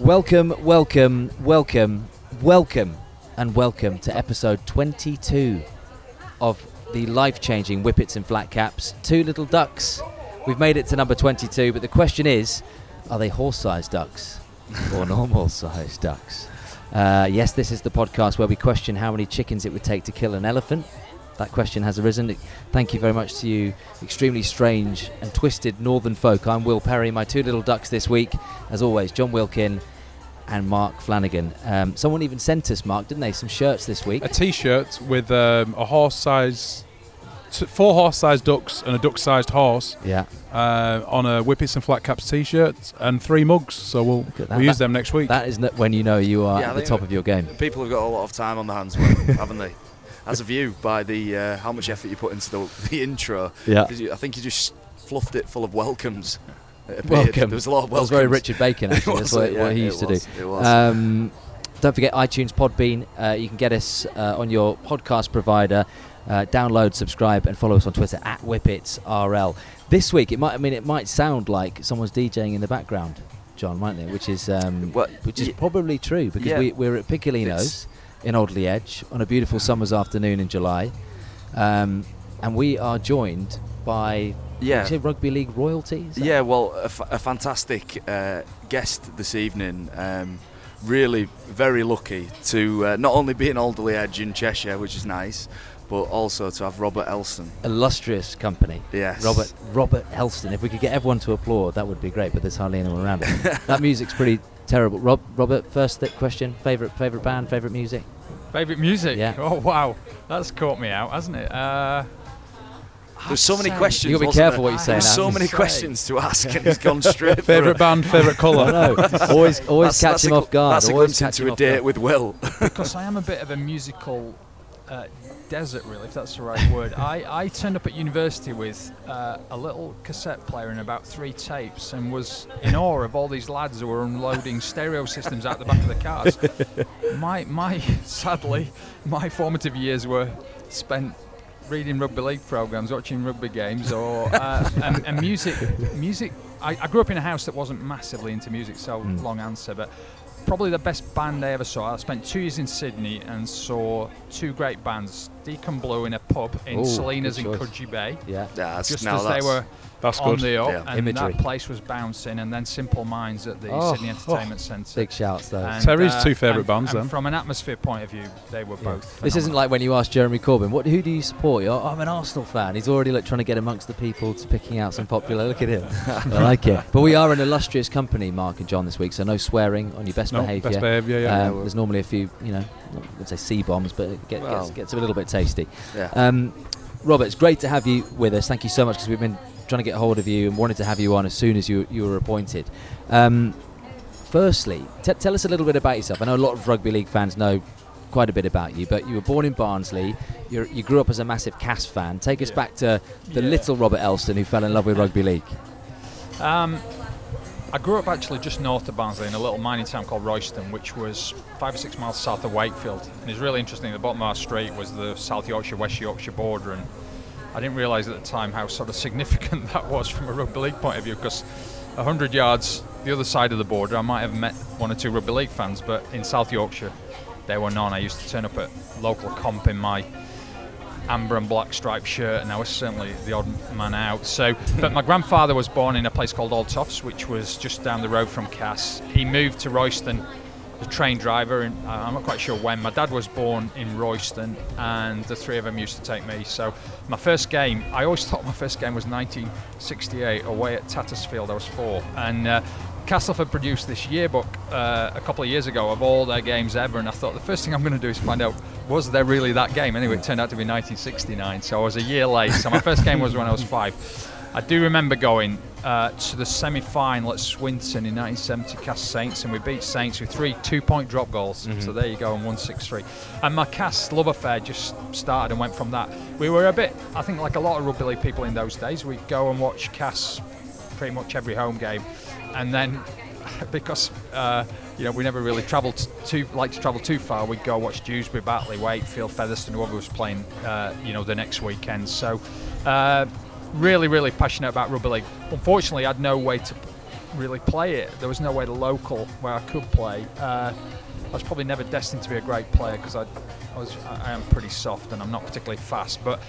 Welcome, welcome, welcome, welcome, and welcome to episode 22 of the life changing Whippets and Flat Caps. Two little ducks. We've made it to number 22, but the question is are they horse sized ducks or normal sized ducks? Uh, yes, this is the podcast where we question how many chickens it would take to kill an elephant. That question has arisen. Thank you very much to you, extremely strange and twisted northern folk. I'm Will Perry, my two little ducks this week. As always, Jon Wilkin and Mark Flanagan. Um, someone even sent us, Mark, didn't they, some shirts this week? A T-shirt with um, a horse-sized, t- four horse-sized ducks and a duck-sized horse. Yeah. Uh, on a Whippets and Flat Caps T-shirt and three mugs. So we'll, we'll use them next week. That is when you know you are Yeah, at the top of your game. People have got a lot of time on their hands, haven't they? As a view by the uh, how much effort you put into the, the intro. Yeah. you- I think you just fluffed it full of welcomes. Welcome. There was a lot of welcomes. That was very Richard Bacon, actually. That's what, yeah, what he it used was, to do. It was. Um, don't forget iTunes, Podbean. Uh, you can get us uh, on your podcast provider. Uh, download, subscribe, and follow us on Twitter at WhippetsRL. This week, it might. I mean, it might sound like someone's DJing in the background, Jon, mightn't it? Which is, um, Well, which is probably true because yeah. we, we're at Piccolino's in Alderley Edge on a beautiful summer's afternoon in July, um, and we are joined by Yeah. rugby league royalties. Yeah, well, a, f- a fantastic uh, guest this evening. Um, really, very lucky to uh, not only be in Alderley Edge in Cheshire, which is nice, but also to have Robert Elstone. illustrious company. Yes. Robert Robert Helston. If we could get everyone to applaud, that would be great. But there's hardly anyone around. It. that music's pretty terrible. Rob, Robert, first th- question: favorite favorite band, favorite music. Favorite music? Yeah. Oh wow, that's caught me out, hasn't it? Uh, There's so many questions. You gotta be careful there? what you say There's now. so many Say. questions to ask, and he's gone straight. Favorite band, favorite colour. know. always always That's- catch that's him a, off guard. That's a always glimpse catch into a date guard. with Will. because I am a bit of a musical uh, desert, really, if that's the right word. I, I turned up at university with uh, a little cassette player and about three tapes, and was in awe of all these lads who were unloading stereo systems out the back of the cars. My my sadly, my formative years were spent reading rugby league programs, watching rugby games, or uh, and, and music. Music. I, I grew up in a house that wasn't massively into music, so Mm. long answer, but probably the best band I ever saw. I spent two years in Sydney and saw two great bands: Deacon Blue in a pub in Ooh, Selina's in choice. Coogee Bay. Yeah. Yeah, that's, Just now as they were That's on good. the up, Yeah. and Imagery. that place was bouncing, and then Simple Minds at the Oh, Sydney Entertainment Centre. Big shouts though. And, Terry's uh, two favourite and- bands, and then. From an atmosphere point of view, they were Yeah. both. This isn't like when you ask Jeremy Corbyn, "What? Who do you support?" You're, oh, I'm an Arsenal fan. He's already like trying to get amongst the people, to picking out some popular. Look at him. I like it. But we are an illustrious company, Mark and Jon, this week. So no swearing on your best No, behaviour. best behaviour, yeah. Um, there's normally a few, you know, not going to say C bombs, but it get, Well. gets, gets a little bit tasty. Yeah. Um, Robert, it's great to have you with us. Thank you so much because we've been trying to get hold of you and wanted to have you on as soon as you, you were appointed. Um, firstly, t- tell us a little bit about yourself. I know a lot of rugby league fans know quite a bit about you, but you were born in Barnsley. You're, you grew up as a massive Cas fan. Take us Yeah. back to the Yeah. little Robert Elstone who fell in love with rugby league. Um, I grew up actually just north of Barnsley in a little mining town called Royston, which was five or six miles south of Wakefield. And it's really interesting. The bottom of our street was the South Yorkshire West Yorkshire border, and I didn't realise at the time how sort of significant that was from a rugby league point of view. Because hundred yards the other side of the border, I might have met one or two rugby league fans, but in South Yorkshire, there were none. I used to turn up at local comp in my amber and black striped shirt, and I was certainly the odd man out. So, but my grandfather was born in a place called Altofts, which was just down the road from Cas. He moved to Royston, a train driver, and uh, I'm not quite sure when. My dad was born in Royston, and the three of them used to take me. So, my first game, I always thought my first game was 1968 away at Tattersfield. I was four, and. Uh, Castleford produced this yearbook uh, a couple of years ago of all their games ever, and I thought the first thing I'm going to do is find out was there really that game. Anyway, it turned out to be 1969, so I was a year late. So my first game was when I was five. I do remember going uh, to the semi-final at Swinton in 1970, cast Saints, and we beat Saints with three two-point drop goals. So there you go, and one six-three. And my Cas love affair just started and went from that. We were a bit, I think, like a lot of rugby league people in those days. We'd go and watch Cas pretty much every home game, and then because uh, you know we never really travelled too like to travel too far, we'd go watch Dewsbury, Batley, Wakefield, Featherstone, whoever was playing, uh, you know, the next weekend. So. Uh, really, really passionate about rugby league. Unfortunately, I had no way to really play it. There was nowhere local where I could play. Uh, I was probably never destined to be a great player because I, I was I am pretty soft and I'm not particularly fast. But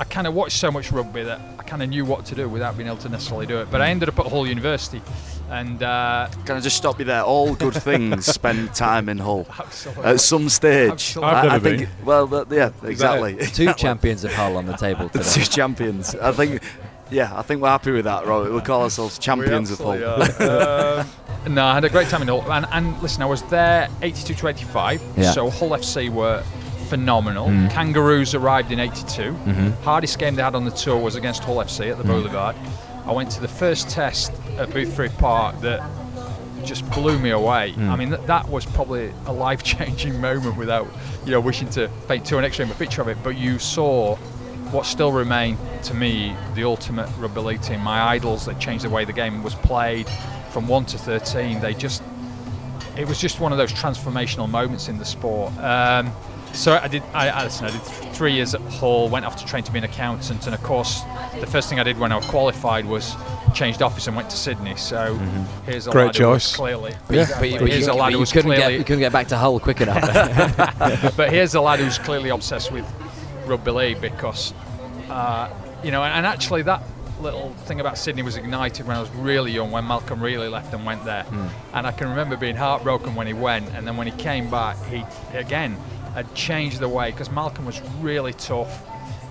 I kind of watched so much rugby that I kind of knew what to do without being able to necessarily do it. But I ended up at Hull University, and uh, Can I just stop you there? All good things spend time in Hull. absolutely. At some stage. Absolutely. I've I, I never think, been. well, that, yeah, exactly. Two champions of Hull on the table today. two champions. I think, yeah, I think we're happy with that, Robert. We'll call ourselves champions of Hull. um, no, I had a great time in Hull. And, and listen, I was there 82 to 85. Yeah. So Hull FC were phenomenal. Mm. Kangaroos arrived in 82. Mhm. Hardest game they had on the tour was against Hull FC at the Mm. Boulevard. I went to the first test at Boothferry Park that just blew me away. Mm. I mean, that, that was probably a life-changing moment without, you know, wishing to paint too an extreme a picture of it. But you saw what still remained to me the ultimate rugby league team. My idols that changed the way the game was played from one to thirteen. They just, it was just one of those transformational moments in the sport. Um, so I did. I, I, listen, I did three years at Hull. Went off to train to be an accountant, and of course, the first thing I did when I qualified was changed office and went to Sydney. So here's a Great lad who was choice. clearly. But, but, but here's you, a lad who was couldn't get clearly you couldn't get back to Hull quick enough. but here's a lad who's clearly obsessed with rugby league because, uh, you know, and, and actually that little thing about Sydney was ignited when I was really young, when Malcolm Reilly left and went there. And I can remember being heartbroken when he went, and then when he came back, he again had changed the way because Malcolm was really tough,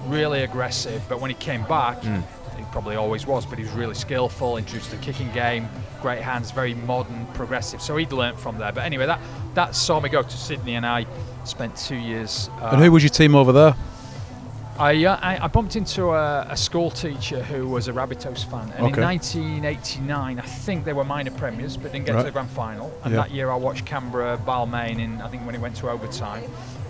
really aggressive, but when he came back, he probably always was, but he was really skillful, introduced the kicking game, great hands, very modern, progressive. So he'd learnt from there. But anyway, that that saw me go to Sydney, and I spent two years. Uh, And who was your team over there? I, uh, I I bumped into a, a school teacher who was a Rabbitohs fan, and Okay. in 1989, I think they were minor premiers, but didn't get Right. to the grand final. And Yeah. that year, I watched Canberra Balmain in I think when it went to overtime,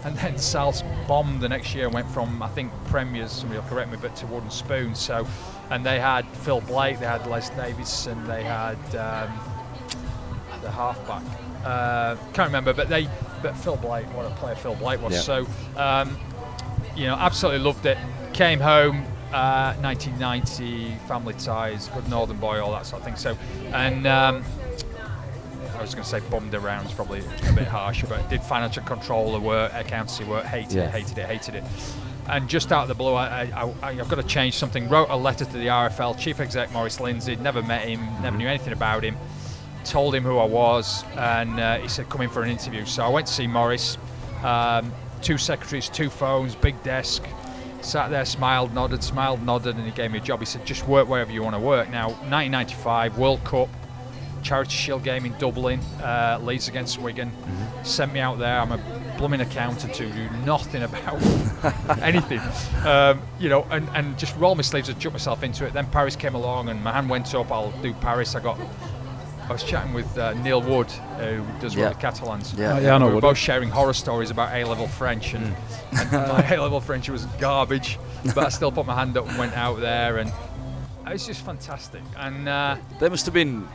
and then Sal's bombed the next year went from I think premiers, somebody will correct me, but to wooden spoon. So, and they had Phil Blake, they had Les Davidson, they had um, the halfback. Uh, can't remember, but they, but Phil Blake, what a player Phil Blake was. Yeah. So. Um, you know, absolutely loved it. Came home, uh, 1990, family ties, good northern boy, all that sort of thing. So, and um, I was going to say bummed around, is probably a bit harsh, but did financial controller work, accountancy work, hated Yeah. it, hated it, hated it. And just out of the blue, I, I, I, I've got to change something. Wrote a letter to the RFL chief exec Maurice Lindsay. Never met him, never knew anything about him. Told him who I was, and uh, he said come in for an interview. So I went to see Maurice. Um, two secretaries, two phones, big desk. Sat there, smiled, nodded, smiled, nodded, and he gave me a job. He said, just work wherever you want to work. Now, 1995 World Cup, Charity Shield game in Dublin, uh, Leeds against Wigan. Sent me out there. I'm a blooming accountant who do nothing about anything, um, you know, and, and just roll my sleeves and jump myself into it. Then Paris came along, and my hand went up. I'll do Paris. I got. I was chatting with uh, Neil Wood, who does Yeah. work with Catalans. Yeah. Oh, yeah, I know we were both sharing horror stories about A-level French, and, and my A-level French was garbage, but I still put my hand up and went out there, and it was just fantastic. And uh, There must have been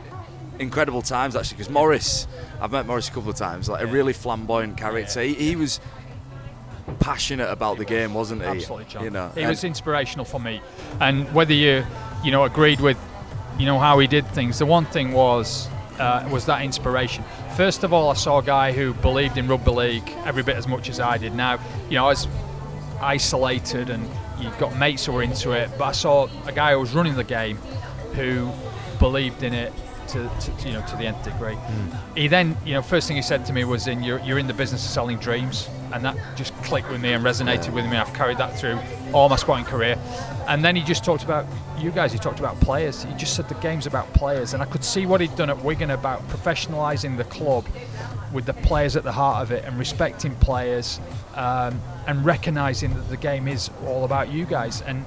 incredible times actually, because Maurice, I've met Maurice a couple of times, like a really flamboyant character. He, he was passionate about the game, wasn't he? absolutely, Jon. You know, he was inspirational for me, and whether you, you know, agreed with, you know, how he did things. The one thing was. Uh, was that inspiration? First of all, I saw a guy who believed in rugby league every bit as much as I did. Now, you know, I was isolated and you've got mates who were into it, but I saw a guy who was running the game who believed in it to, to you know to the nth degree. He then, you know, first thing he said to me was, "In you're, you're in the business of selling dreams," and that just clicked with me and resonated with me. I've carried that through all my sporting career. And then he just talked about you guys. He talked about players. He just said the game's about players, and I could see what he'd done at Wigan about professionalising the club with the players at the heart of it and respecting players um, and recognising that the game is all about you guys and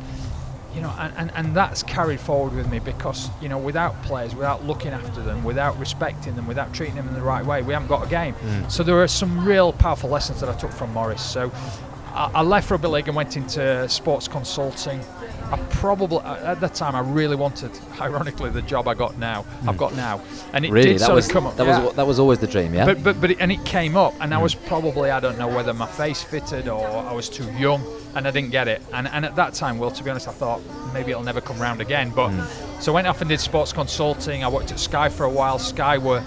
you know and, and, and that's carried forward with me because you know without players without looking after them without respecting them without treating them in the right way we haven't got a game so there are some real powerful lessons that I took from Maurice so I, I left rugby league and went into sports consulting I probably at that time I really wanted ironically the job I got now I've hmm. got now and it really, did that sort was of come up that Yeah. was that was always the dream, yeah. But but but it, and it came up, and I hmm. was probably I don't know whether my face fitted or I was too young, and I didn't get it. And and at that time, well, to be honest, I thought maybe it'll never come round again. But hmm. So I went off and did sports consulting. I worked at Sky for a while. Sky were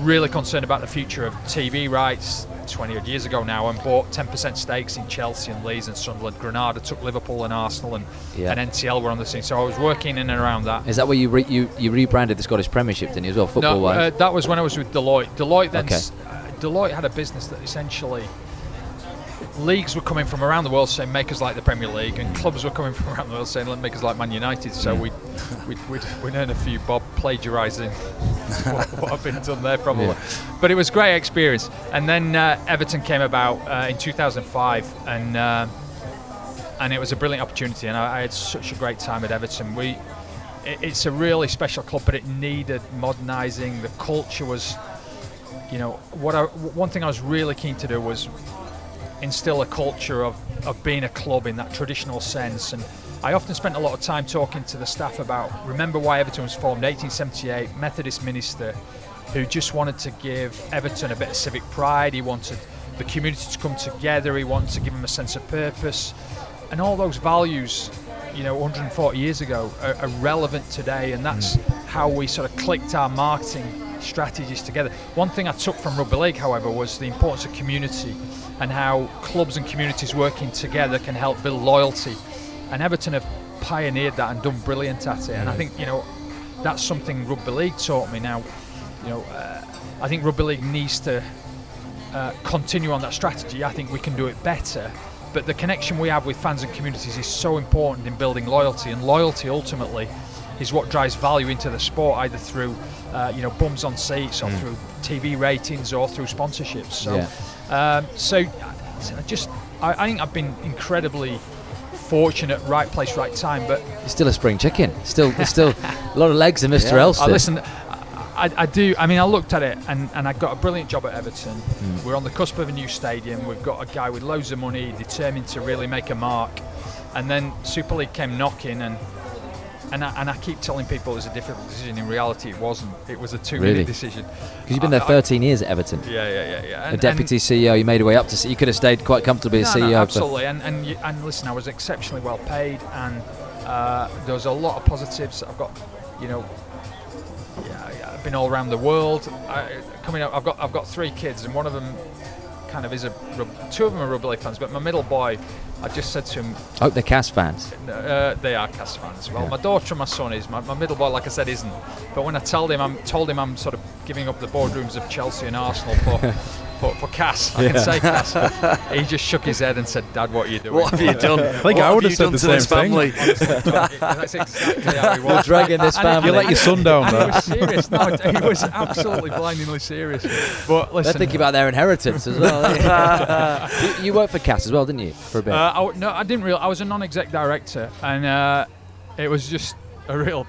really concerned about the future of TV rights 20 odd years ago now and bought 10% stakes in Chelsea and Leeds and Sunderland. Granada took Liverpool and Arsenal and, Yeah. and NTL were on the scene. So I was working in and around that. Is that where you re- you you rebranded the Scottish Premiership, didn't you as well, football No, uh, that was when I was with Deloitte. Deloitte then Okay. s- uh, Deloitte had a business that essentially leagues were coming from around the world saying make us like the Premier League, and clubs were coming from around the world saying "Let make us like Man United. So we'd, we'd, we'd, we'd earn a few bob plagiarising what, what had been done there probably. Yeah. But it was a great experience. And then uh, Everton came about uh, in 2005, and uh, and it was a brilliant opportunity, and I, I had such a great time at Everton. We, it, it's a really special club, but it needed modernising. The culture was, you know, what I, one thing I was really keen to do was instill a culture of, of being a club in that traditional sense. And I often spent a lot of time talking to the staff about remember why Everton was formed, 1878, Methodist minister who just wanted to give Everton a bit of civic pride. He wanted the community to come together. He wanted to give them a sense of purpose. And all those values, you know, 140 years ago are, are relevant today. And that's mm. how we sort of clicked our marketing strategies together. One thing I took from rugby league, however, was the importance of community and how clubs and communities working together can help build loyalty. And Everton have pioneered that and done brilliant at it. And I think you know that's something rugby league taught me. Now, you know, uh, I think rugby league needs to uh, continue on that strategy. I think we can do it better. But the connection we have with fans and communities is so important in building loyalty, and loyalty ultimately is what drives value into the sport, either through uh, you know bums on seats or through TV ratings or through sponsorships. So, um, so I just I, I think I've been incredibly fortunate, right place, right time. But You're still a spring chicken. Still, there's still a lot of legs in Mr. Yeah. Elstone. I listen. I, I do. I mean, I looked at it, and, and I got a brilliant job at Everton. Hmm. We're on the cusp of a new stadium. We've got a guy with loads of money, determined to really make a mark. And then Super League came knocking, and and I, and I keep telling people it was a difficult decision. In reality, it wasn't. It was a two-minute Really? decision. Because you've been there I- I- 13 years at Everton. Yeah, yeah, yeah, yeah. A And- deputy CEO, you made your way up to. You could have stayed quite comfortably as no, CEO. No, absolutely. And and, you, and listen, I was exceptionally well paid, and uh, there was a lot of positives. I've got, you know, yeah, yeah, I've been all around the world. I, coming up, I've got I've got three kids, and one of them kind of is a two of them are rugby league fans, but my middle boy, I just said to him, Oh, they're Cas fans. uh, they are Cas fans well. Yeah. My daughter and my son is. My, my middle boy, like I said, isn't. But when I told him, I'm told him I'm sort of giving up the boardrooms of Chelsea and Arsenal for for, for Cas. I can say Cas. he just shook his head and said, "Dad, what are you doing?" What have you done? I think what I would have you said done the same thing. That's exactly how he We're dragging this family. You let your son down And he was serious. No, he was absolutely blindingly serious. But They're thinking about their inheritance as well. you, you worked for Cas as well, didn't you, for a bit? Uh, I no, I didn't real. I was a non-exec director, and uh, it was just a real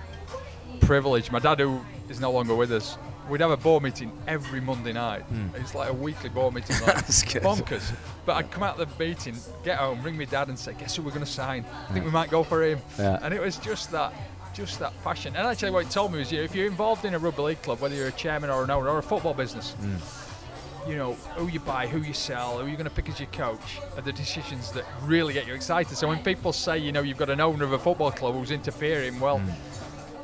privilege. My dad, who is no longer with us, we'd have a board meeting every Monday night. Hmm. It's like a weekly board meeting, like bonkers. But I'd come out of the meeting, get home, ring my dad, and say, "Guess who we're going to sign? I think we might go for him." Yeah. And it was just that. Just that passion, and actually, what it told me was, you know, if you're involved in a rugby league club, whether you're a chairman or an owner or a football business, hmm. you know, who you buy, who you sell, who you're going to pick as your coach are the decisions that really get you excited. So when people say, you know, you've got an owner of a football club who's interfering, well, hmm.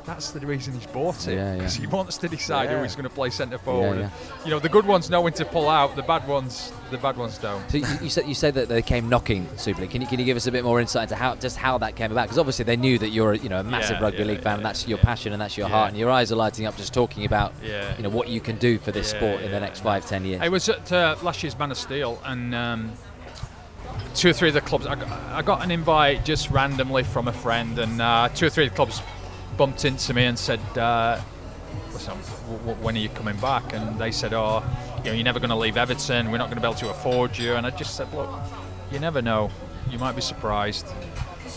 That's the reason he's bought it. Yeah, yeah. Because he wants to decide who he's going to play centre forward. yeah. And, you know, the good ones know when to pull out, the bad ones, the bad ones don't. So you, you said you said that they came knocking Super League. Can you can you give us a bit more insight into how just how that came about? Because obviously they knew that you're you know a massive Yeah, rugby yeah, league fan, and that's your yeah. passion and that's your Yeah. heart, and your eyes are lighting up just talking about Yeah. you know what you can do for this Yeah, sport in the next five ten years. I was at uh, last year's Man of Steel, and um, two or three of the clubs. I got, I got an invite just randomly from a friend, and uh, two or three of the clubs bumped into me and said, uh, "Listen, w- w- when are you coming back?" And they said, "Oh, you know, you're never going to leave Everton. We're not going to be able to afford you." And I just said, "Look, you never know. You might be surprised."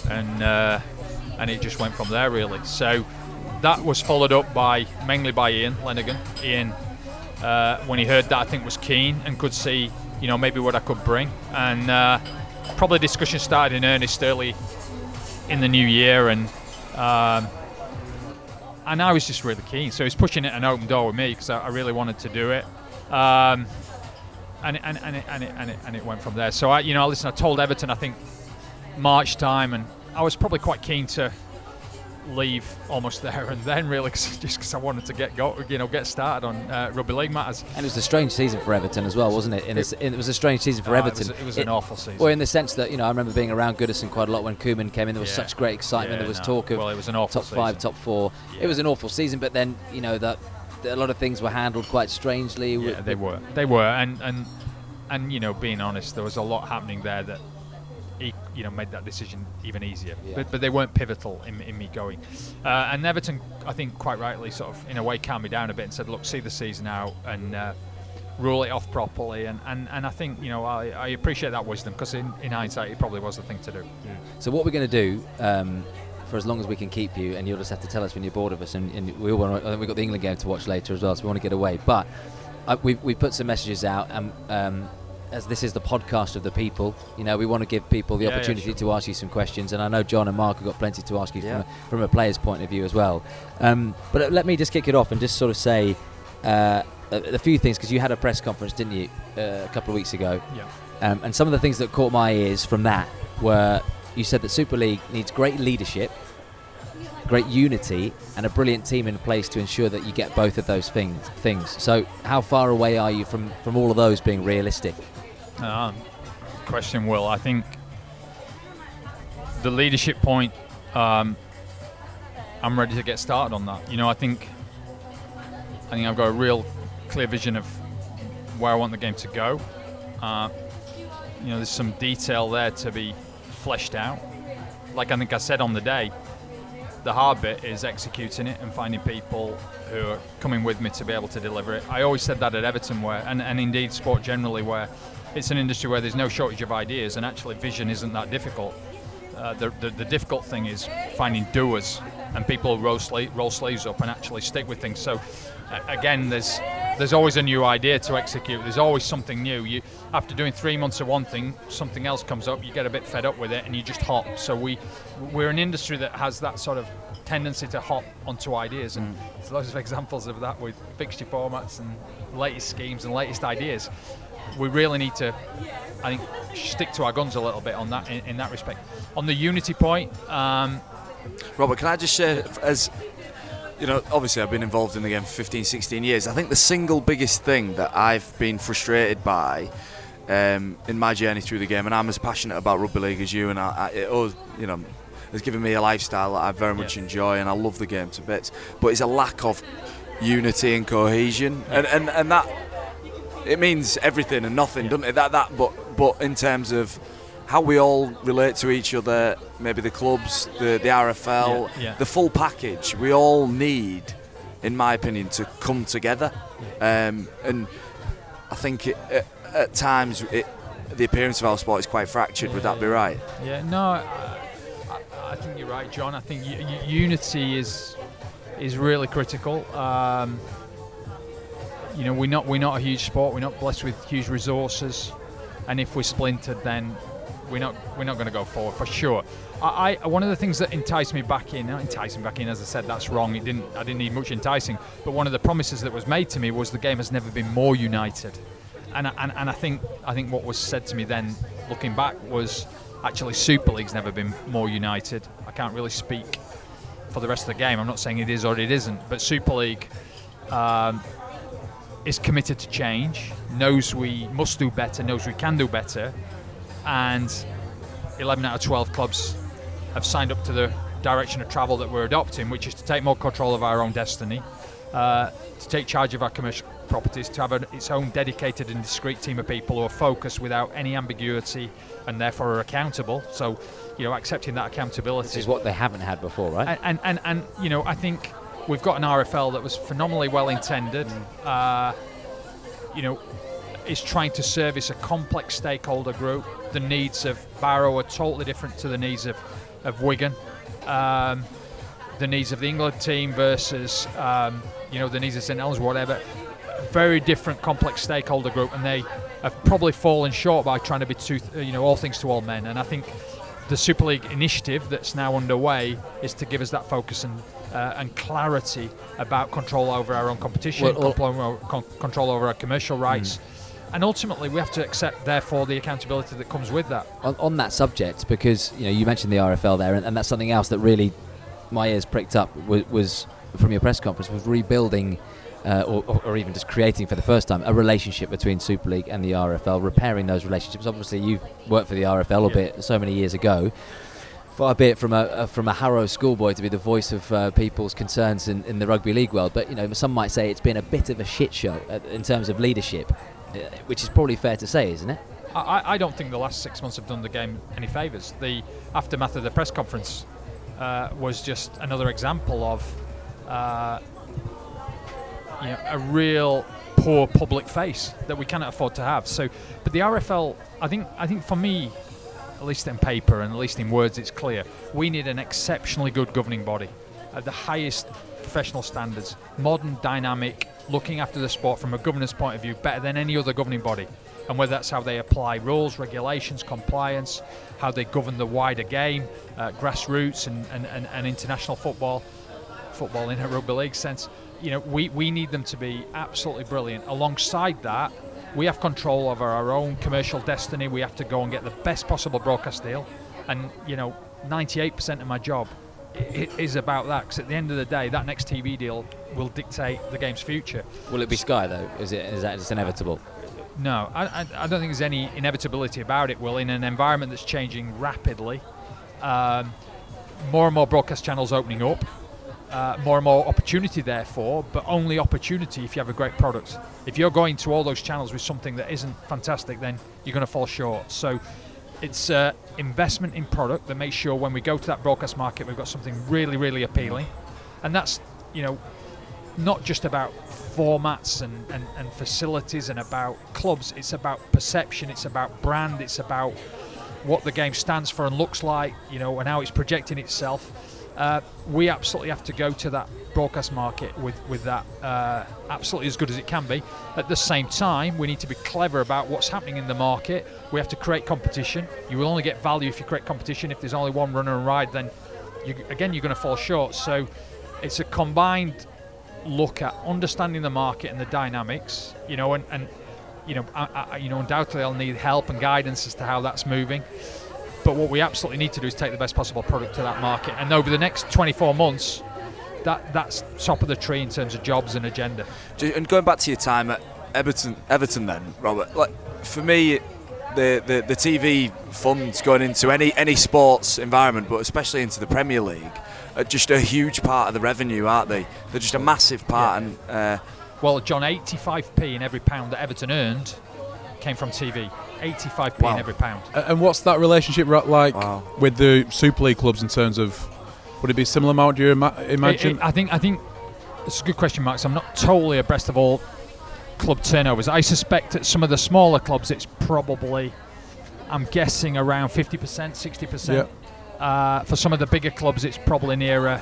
And uh, and it just went from there, really. So that was followed up by mainly by Ian Lenagan. Ian uh, when he heard that, I think was keen and could see, you know, maybe what I could bring. And uh, probably discussion started in earnest early in the new year, and um, and I was just really keen. So he's pushing it an open door with me because I, I really wanted to do it. Um, and, and, and, it, and, it, and, it, and it went from there. So I, you know, listen, I told Everton, I think March time, and I was probably quite keen to leave almost there and then, really, 'cause- just because I wanted to get go, you know, get started on uh, rugby league matters. And it was a strange season for Everton as well, wasn't it? In a s it was a strange season for Uh, Everton. It was, it was an awful season. Well, in the sense that you know, I remember being around Goodison quite a lot when Koeman came in. There was Yeah. such great excitement. Yeah, there was no. talk of well, it was an awful top five, top four. Yeah. It was an awful season, but then you know that, a lot of things were handled quite strangely. Yeah, they were. They were, and and and you know, being honest, there was a lot happening there that he, you know, made that decision even easier. Yeah. But but they weren't pivotal in, in me going. Uh, and Everton, I think, quite rightly, sort of in a way, calmed me down a bit and said, look, see the season out and. Uh, Rule it off properly, and, and, and I think you know I, I appreciate that wisdom because in, in hindsight it probably was the thing to do. So what we're going to do um, for as long as we can keep you, and you'll just have to tell us when you're bored of us. And, and we all want. To, we've got the England game to watch later as well, so we want to get away. But uh, we we put some messages out, and um, as this is the podcast of the people, you know, we want to give people the Yeah, yeah, opportunity sure. to ask you some questions. And I know John and Mark have got plenty to ask you Yeah. from, a, from a player's point of view as well. Um, but uh, let me just kick it off and just sort of say. Uh, a, a few things because you had a press conference, didn't you, uh, a couple of weeks ago? Yeah. Um, and some of the things that caught my ears from that were you said that Super League needs great leadership, great unity, and a brilliant team in place to ensure that you get both of those things. Things. So, how far away are you from from all of those being realistic? Um, question, Will. I think the leadership point. Um, I'm ready to get started on that. You know, I think I think I've got a real clear vision of where I want the game to go. Uh, you know, there's some detail there to be fleshed out. Like I think I said on the day, the hard bit is executing it and finding people who are coming with me to be able to deliver it. I always said that at Everton, where and, and indeed sport generally, where it's an industry where there's no shortage of ideas and actually vision isn't that difficult. Uh, the, the, the difficult thing is finding doers and people who roll, roll sleeves up and actually stick with things. So a- again, there's there's always a new idea to execute. There's always something new. You after doing three months of one thing, something else comes up. You get a bit fed up with it, and you just hop. So we we're an industry that has that sort of tendency to hop onto ideas, and there's loads of examples of that with fixture formats and latest schemes and latest ideas. We really need to, I think, stick to our guns a little bit on that in, in that respect. On the unity point, um, Robert, can I just share, as you know, obviously I've been involved in the game for 15, 16 years. I think the single biggest thing that I've been frustrated by um, in my journey through the game, and I'm as passionate about rugby league as you, and I, I, it, oh, you know, has given me a lifestyle that I very much Yeah. enjoy, and I love the game to bits. But it's a lack of unity and cohesion, and, and, and that it means everything and nothing, doesn't it? That that, but but in terms of how we all relate to each other, maybe the clubs, the the RFL, Yeah, yeah. the full package. We all need, in my opinion, to come together, um, and I think it, at, at times it, the appearance of our sport is quite fractured. Would that be right? Yeah, no, I, I, I think you're right, Jon. I think u- u- unity is is really critical. Um, you know, we're not we're not a huge sport. We're not blessed with huge resources, and if we're splintered, then we're not we're not going to go forward for sure. I, I one of the things that enticed me back in, not enticed me back in, as I said, that's wrong. It didn't I didn't need much enticing, but one of the promises that was made to me was the game has never been more united, and I- and, and I think I think what was said to me then, looking back, was actually Super League's never been more united. I can't really speak for the rest of the game. I'm not saying it is or it isn't, but Super League um, is committed to change, knows we must do better, knows we can do better, and 11 out of 12 clubs have signed up to the direction of travel that we're adopting, which is to take more control of our own destiny, uh, to take charge of our commercial properties, to have a, its own dedicated and discreet team of people who are focused without any ambiguity and therefore are accountable. So, you know, accepting that accountability This is what they haven't had before, right? and, and, and, and you know, I think we've got an RFL that was phenomenally well intended. Uh, you know, is trying to service a complex stakeholder group. The needs of Barrow are totally different to the needs of, of Wigan. Um, the needs of the England team versus, um, you know, the needs of St Helens, whatever. Very different, complex stakeholder group, and they have probably fallen short by trying to be too, you know, all things to all men. And I think the Super League initiative that's now underway is to give us that focus and uh, and clarity about control over our own competition, Well, well- control, control over our commercial rights, and ultimately we have to accept, therefore, the accountability that comes with that. on, on that subject, because you know you mentioned the RFL there, and, and that's something else that really my ears pricked up was, was from your press conference was rebuilding. Uh, or, or- or even just creating for the first time a relationship between Super League and the RFL, repairing those relationships. Obviously, you've worked for the RFL, a bit so many years ago. Far be it from a, a from a Harrow schoolboy to be the voice of uh, people's concerns in, in the rugby league world, but you know some might say it's been a bit of a shit show uh, in terms of leadership, uh, which is probably fair to say, isn't it? I, I- I don't think the last six months have done the game any favours. The aftermath of the press conference uh, was just another example of uh, you know, a real poor public face that we cannot afford to have. So, but the RFL, I think, I think for me, at least in paper and at least in words, it's clear we need an exceptionally good governing body at the highest professional standards, modern, dynamic, looking after the sport from a governance point of view, better than any other governing body. And whether that's how they apply rules, regulations, compliance, how they govern the wider game, uh, grassroots and, and, and, and international football, football in a rugby league sense, you know, we, we need them to be absolutely brilliant. Alongside that, we have control over our own commercial destiny. We have to go and get the best possible broadcast deal. And, you know, 98% of my job is about that because at the end of the day, that next TV deal will dictate the game's future. Will it be Sky though? Is it is that just inevitable? No, I, I, I don't think there's any inevitability about it. Well, in an environment that's changing rapidly, um, more and more broadcast channels opening up, uh, more and more opportunity, therefore, but only opportunity if you have a great product. If you're going to all those channels with something that isn't fantastic, then you're going to fall short. So it's uh, investment in product that makes sure when we go to that broadcast market, we've got something really, really appealing. And that's, you know, not just about formats and, and, and facilities and about clubs, it's about perception, it's about brand, it's about what the game stands for and looks like, you know, and how it's projecting itself. Uh, we absolutely have to go to that broadcast market with, with that uh, absolutely as good as it can be. At the same time, we need to be clever about what's happening in the market. We have to create competition. You will only get value if you create competition. If there's only one runner and ride, then you, again you're going to fall short. So it's a combined look at understanding the market and the dynamics, you know, and, and you know, I, I, you know, undoubtedly I'll need help and guidance as to how that's moving. But what we absolutely need to do is take the best possible product to that market, and over the next 24 months, that that's top of the tree in terms of jobs and agenda. And going back to your time at Everton, Everton then, Robert. Like for me, the, the, the TV funds going into any any sports environment, but especially into the Premier League, are just a huge part of the revenue, aren't they? They're just a massive part, and uh, Well, Jon, 85p in every pound that Everton earned came from TV. 85p Wow. in every pound. And what's that relationship like Wow. with the Super League clubs in terms of? Would it be a similar amount? Do you ima- imagine? It- it- I think I think it's a good question, Max. I'm not totally abreast of all club turnovers. I suspect at some of the smaller clubs, it's probably, I'm guessing around 50%, 60%. Uh, for some of the bigger clubs, it's probably nearer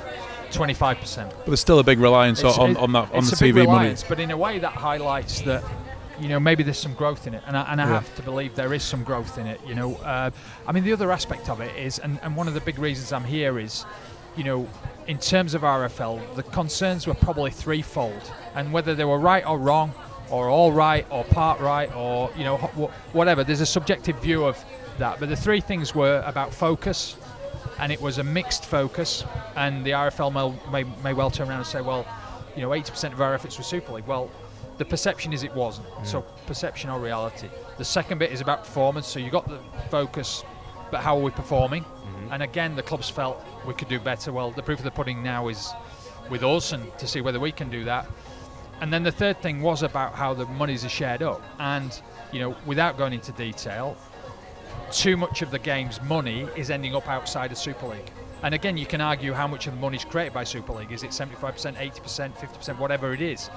25%. but there's still a big reliance It's- on, it- on that on it's the a big TV money. reliance, But in a way, that highlights that you know maybe there's some growth in it, and I, and I Yeah. have to believe there is some growth in it. You know, uh, I mean the other aspect of it is, and, and one of the big reasons I'm here is, you know, in terms of RFL, the concerns were probably threefold, and whether they were right or wrong, or all right or part right, or you know wh- wh- whatever. There's a subjective view of that, but the three things were about focus, and it was a mixed focus. And the RFL may, may, may well turn around and say, well, you know, 80% of our efforts were Super League. Well, the perception is it wasn't. Mm. So perception or reality. The second bit is about performance. So you got the focus, but how are we performing? Mm-hmm. And again, the clubs felt we could do better. Well, the proof of the pudding now is with us, and to see whether we can do that. And then the third thing was about how the monies are shared up. And you know, without going into detail, too much of the game's money is ending up outside of Super League. And again, you can argue how much of the money is created by Super League. Is it 75%, 80%, 50%, whatever it is?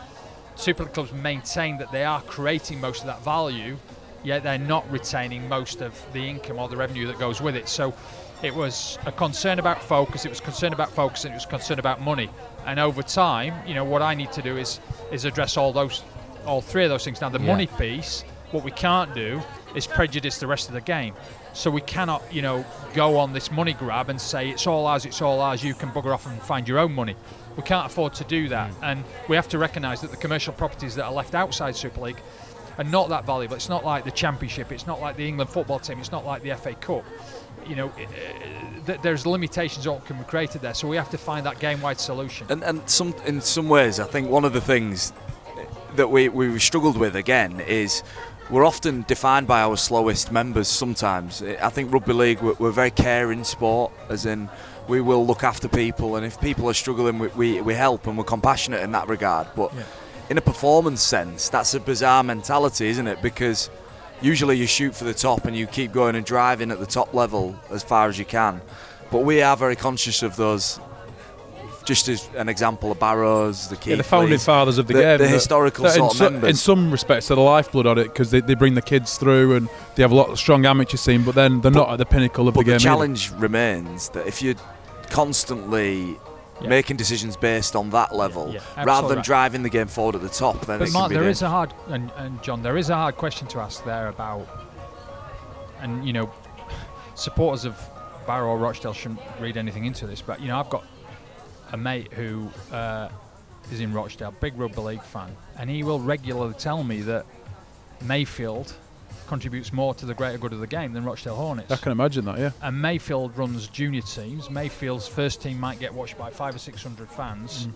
Super League clubs maintain that they are creating most of that value, yet they're not retaining most of the income or the revenue that goes with it. So it was a concern about focus, it was concern about focus, and it was concern about money. And over time, you know, what I need to do is is address all those, all three of those things. Now, the Yeah. money piece, what we can't do is prejudice the rest of the game. So we cannot, you know, go on this money grab and say it's all ours, it's all ours. You can bugger off and find your own money. We can't afford to do that, mm. and we have to recognise that the commercial properties that are left outside Super League are not that valuable. It's not like the Championship. It's not like the England football team. It's not like the FA Cup. You know, uh, th- there's limitations that can be created there. So we have to find that game-wide solution. And, and some in some ways, I think one of the things that we, we struggled with again is we're often defined by our slowest members sometimes. Eh, I think rugby league, we're, we're very caring sport, as in we will look after people, and if people are struggling, we, we, we help and we're compassionate in that regard. But Yeah. in a performance sense, that's a bizarre mentality, isn't it? Because usually you shoot for the top and you keep going and driving at the top level as far as you can. But we are very conscious of those. Just as an example, the Barrows, the Yeah, the founding Keighleys, fathers of the, the- game. the historical that in, sort of so- members. in some respects, they're the lifeblood on it because they, they bring the kids through and they have a lot of strong amateur scene, but then they're But- not at the pinnacle of But the game. the either. challenge remains that if you're constantly Yeah. making decisions based on that level, Yeah, rather than right. driving the game forward at the top, then But it Mark, can be there the- is a hard and, and Jon, there is a hard question to ask there about, and you know, supporters of Barrow or Rochdale shouldn't read anything into this, but you know, I've got a mate who uh, is in Rochdale, big rugby league fan, and he will regularly tell me that Mayfield contributes more to the greater good of the game than Rochdale Hornets. I can imagine that, yeah. And Mayfield runs junior teams. Mayfield's first team might get watched by five or six hundred fans,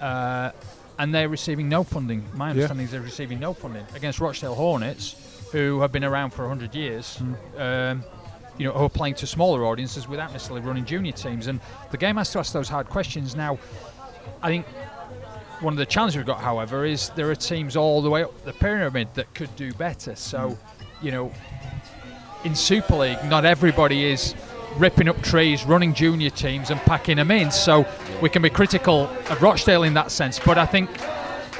uh, and they're receiving no funding. My understanding is they're receiving no funding against Rochdale Hornets, who have been around for hundred years. Um, you know, who are playing to smaller audiences without necessarily running junior teams, and the game has to ask those hard questions. Now, I think one of the challenges we've got, however, is there are teams all the way up the pyramid that could do better. So, hmm. you know, in Super League, not everybody is ripping up trees, running junior teams, and packing them in. So we can be critical of Rochdale in that sense. But I think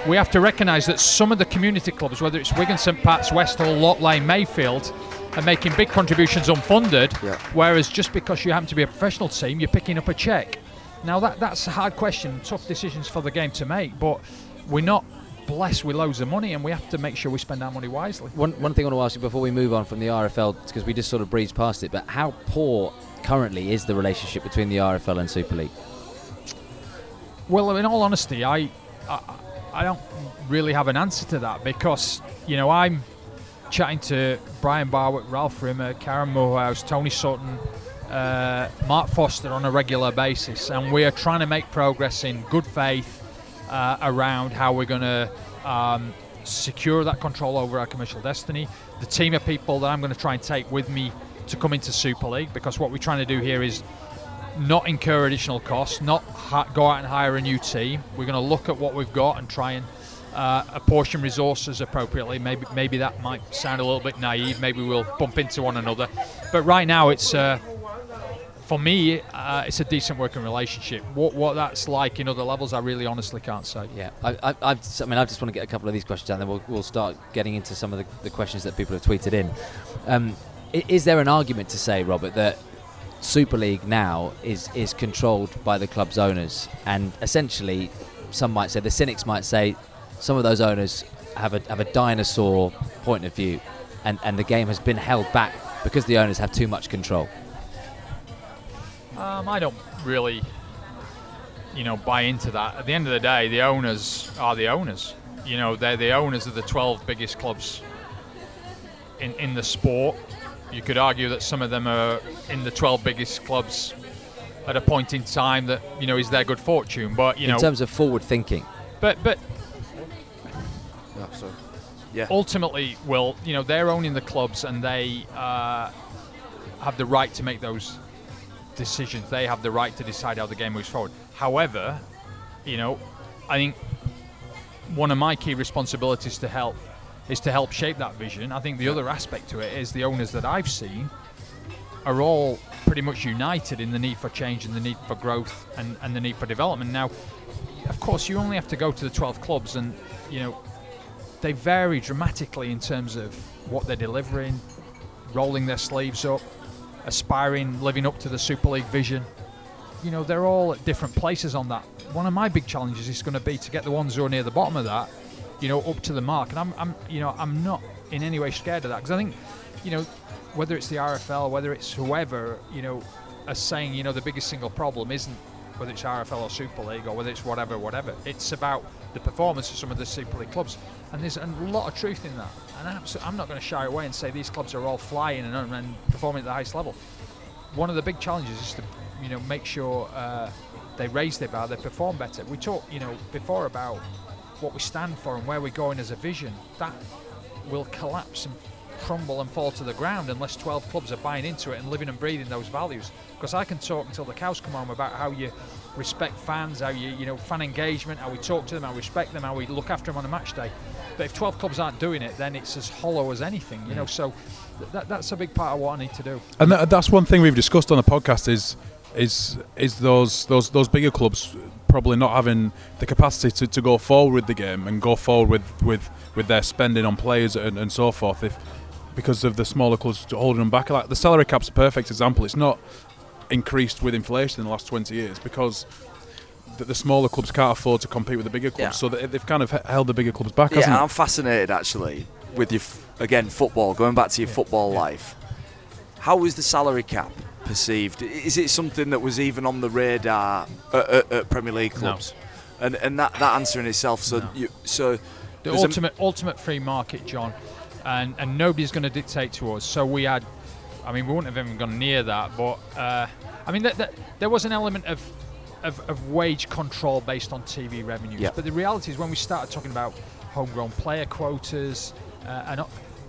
we have to recognise that some of the community clubs, whether it's Wigan, St Pat's, Westall, Lock Lane, Mayfield, are making big contributions unfunded. Yeah. Whereas just because you happen to be a professional team, you're picking up a check. Now that that's a hard question, tough decisions for the game to make. But we're not blessed with loads of money, and we have to make sure we spend our money wisely. One, one thing I want to ask you before we move on from the RFL, because we just sort of breezed past it, but how poor currently is the relationship between the RFL and Super League? Well, in all honesty, I, I I don't really have an answer to that because you know I'm chatting to Brian Barwick, Ralph Rimmer, Karen Moorhouse, Tony Sutton, uh, Mark Foster on a regular basis, and we are trying to make progress in good faith uh, around how we're going to um, secure that control over our commercial destiny. The team of people that I'm going to try and take with me to come into Super League, because what we're trying to do here is not incur additional costs, not ha- go out and hire a new team. We're going to look at what we've got and try and uh, apportion resources appropriately. Maybe maybe that might sound a little bit naive. Maybe we'll bump into one another. But right now, it's uh, for me, uh, it's a decent working relationship. What what that's like in other levels, I really honestly can't say. Yeah, I, I, I've, I mean, I just want to get a couple of these questions and then we'll, we'll start getting into some of the, the questions that people have tweeted in. Um, is there an argument to say, Robert, that Super League now is is controlled by the club's owners, and essentially, some might say, the cynics might say, some of those owners have a have a dinosaur point of view, and and the game has been held back because the owners have too much control. Um, I don't really, you know, buy into that. At the end of the day, the owners are the owners. You know, they're the owners of the 12 biggest clubs in, in the sport. You could argue that some of them are in the 12 biggest clubs at a point in time that, you know, is their good fortune. But, you in know, terms of forward thinking, but, but Oh, sorry. Yeah. ultimately, will you know they're owning the clubs and they uh, have the right to make those decisions. They have the right to decide how the game moves forward. However, you know, I think one of my key responsibilities to help is to help shape that vision. I think the other aspect to it is the owners that I've seen are all pretty much united in the need for change and the need for growth and, and the need for development. Now, of course, you only have to go to the 12 clubs and, you know, they vary dramatically in terms of what they're delivering, rolling their sleeves up, aspiring, living up to the Super League vision. You know, they're all at different places on that. One of my big challenges is going to be to get the ones who are near the bottom of that, you know, up to the mark. And I'm, I'm you know, I'm not in any way scared of that because I think, you know, whether it's the RFL, whether it's whoever, you know, are saying, you know, the biggest single problem isn't whether it's RFL or Super League or whether it's whatever, whatever. It's about the performance of some of the Super League clubs. And there's a lot of truth in that. And I'm, not going to shy away and say these clubs are all flying and, and performing at the highest level. One of the big challenges is to, you know, make sure uh, they raise their bar, they perform better. We talked, you know, before about what we stand for and where we're going as a vision. That will collapse and crumble and fall to the ground unless 12 clubs are buying into it and living and breathing those values. Because I can talk until the cows come home about how you respect fans, how you you know fan engagement, how we talk to them, how we respect them, how we look after them on a match day. But if 12 clubs aren't doing it, then it's as hollow as anything, you know. So th- that, that's a big part of what I need to do. And that, that's one thing we've discussed on the podcast is is is those those those bigger clubs probably not having the capacity to, to go forward with the game and go forward with, with, with their spending on players and, and so forth if because of the smaller clubs holding them back. Like the salary cap's a perfect example. It's not increased with inflation in the last 20 years because the, the smaller clubs can't afford to compete with the bigger clubs, Yeah. so they, they've kind of held the bigger clubs back. Yeah? I'm fascinated actually with your f- again football. Going back to your football life, how was the salary cap perceived? Is it something that was even on the radar at, at, at Premier League clubs? No. And and that, that answer in itself. So No. you so the ultimate ultimate free market, Jon, and and nobody's going to dictate to us. So we had, I mean, we wouldn't have even gone near that. But uh, I mean, that, that, there was an element of, of of wage control based on TV revenues. Yeah. But the reality is, when we started talking about homegrown player quotas uh, and.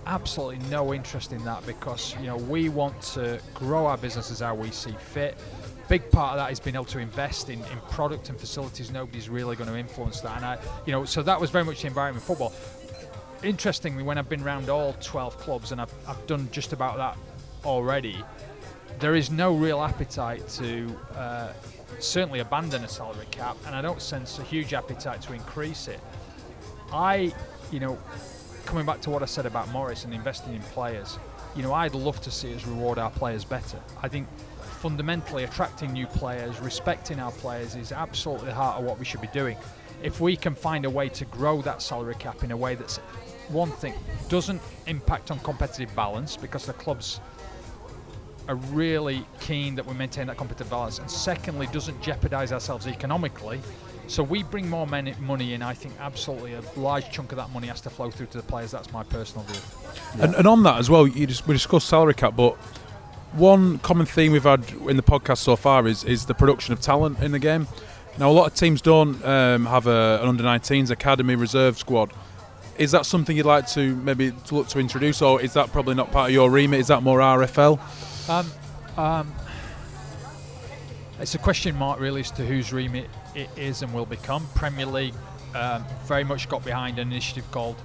Absolutely no interest in that because you know we want to grow our businesses how we see fit. Big part of that is being able to invest in, in product and facilities. Nobody's really going to influence that, and I, you know, so that was very much the environment in football interestingly, when I've been around all 12 clubs and I've, I've done just about that already, there is no real appetite to uh, certainly abandon a salary cap, and I don't sense a huge appetite to increase it. I, you know, coming back to what I said about Maurice and investing in players, you know, I'd love to see us reward our players better. I think fundamentally attracting new players, respecting our players is absolutely the heart of what we should be doing. If we can find a way to grow that salary cap in a way that's one thing doesn't impact on competitive balance because the clubs are really keen that we maintain that competitive balance, and secondly, doesn't jeopardise ourselves economically. So we bring more men- money in. I think absolutely a large chunk of that money has to flow through to the players. That's my personal view. And, and on that as well, just, we discussed salary cap, but one common theme we've had in the podcast so far is is the production of talent in the game. Now, a lot of teams don't um, have a, an under 19s academy reserve squad. Is that something you'd like to maybe look to introduce, or is that probably not part of your remit? Is that more RFL? Um, um, it's a question mark really as to whose remit it is and will become. Premier League um, very much got behind an initiative called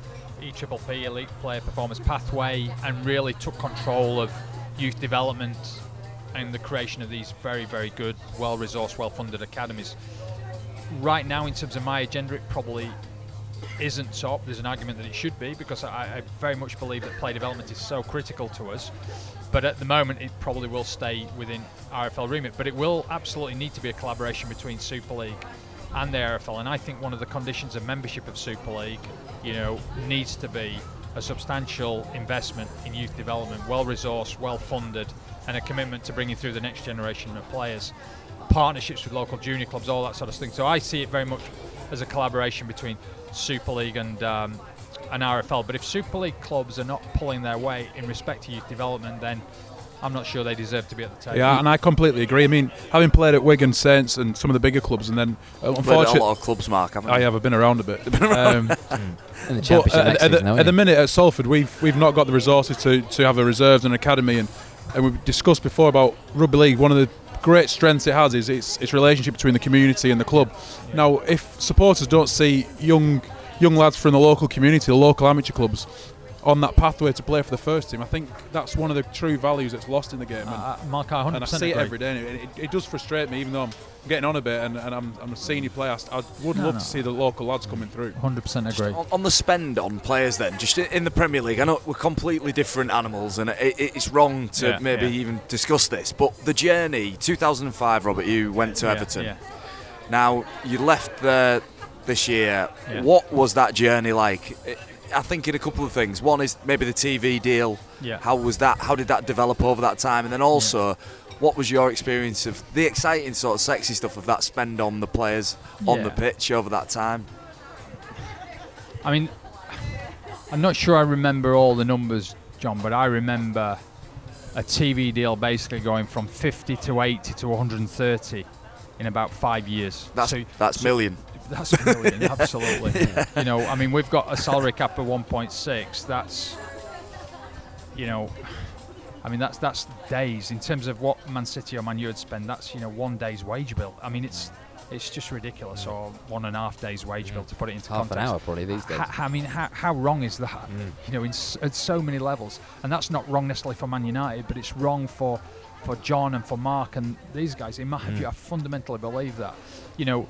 EPPP, Elite Player Performance Pathway, and really took control of youth development and the creation of these very, very good, well-resourced, well-funded academies. Right now, in terms of my agenda, it probably isn't top. There's an argument that it should be because I, I very much believe that play development is so critical to us. But at the moment, it probably will stay within RFL remit. But it will absolutely need to be a collaboration between Super League and the RFL. And I think one of the conditions of membership of Super League, you know, needs to be a substantial investment in youth development, well-resourced, well-funded, and a commitment to bringing through the next generation of players. Partnerships with local junior clubs, all that sort of thing. So I see it very much as a collaboration between Super League and um, and RFL. But if Super League clubs are not pulling their weight in respect to youth development, then I'm not sure they deserve to be at the table. Yeah, and I completely agree. I mean, having played at Wigan, Saints, and some of the bigger clubs, and then uh, played at a lot of clubs, Mark. Haven't I have. I've been around a bit. Um, in the But championship at, next at, season, the, at the minute at Salford, we've we've not got the resources to, to have a reserves and academy, and and we've discussed before about rugby league. One of the great strengths it has is its its relationship between the community and the club. Now, if supporters don't see young young lads from the local community, the local amateur clubs, on that pathway to play for the first team, I think that's one of the true values that's lost in the game. And, Uh, uh, Mark, I 100% and I see it every day. And it, it, it does frustrate me, even though I'm getting on a bit and, and I'm, I'm a senior player. I I would No, love no. to see the local lads coming through. 100% agree. On, on the spend on players, then, just in the Premier League, I know we're completely different animals, and it, it- it's wrong to Yeah, maybe yeah. even discuss this. But the journey, 2005, Robert, you went to Yeah, Everton. yeah. Now you left there this year. Yeah. What was that journey like? I- think in a couple of things. One is maybe the TV deal. Yeah. How was that? How did that develop over that time? And then also, what was your experience of the exciting sort of sexy stuff of that spend on the players on the pitch over that time? I mean, I'm not sure I remember all the numbers, Jon, but I remember a TV deal basically going from 50 to 80 to 130 in about five years. That's So- that's so- million. That's brilliant, absolutely. You know, I mean, we've got a salary cap of 1.6. That's, you know, I mean, that's that's days in terms of what Man City or Man U would spend. That's you know one day's wage bill. I mean, it's it's just ridiculous, or one and a half days wage bill to put it into Half an context. hour probably these days. Ha- I mean, how, how wrong is that? Mm. You know, in s- at so many levels, and that's not wrong necessarily for Man United, but it's wrong for for Jon and for Mark and these guys. In my view, I fundamentally believe that. You know,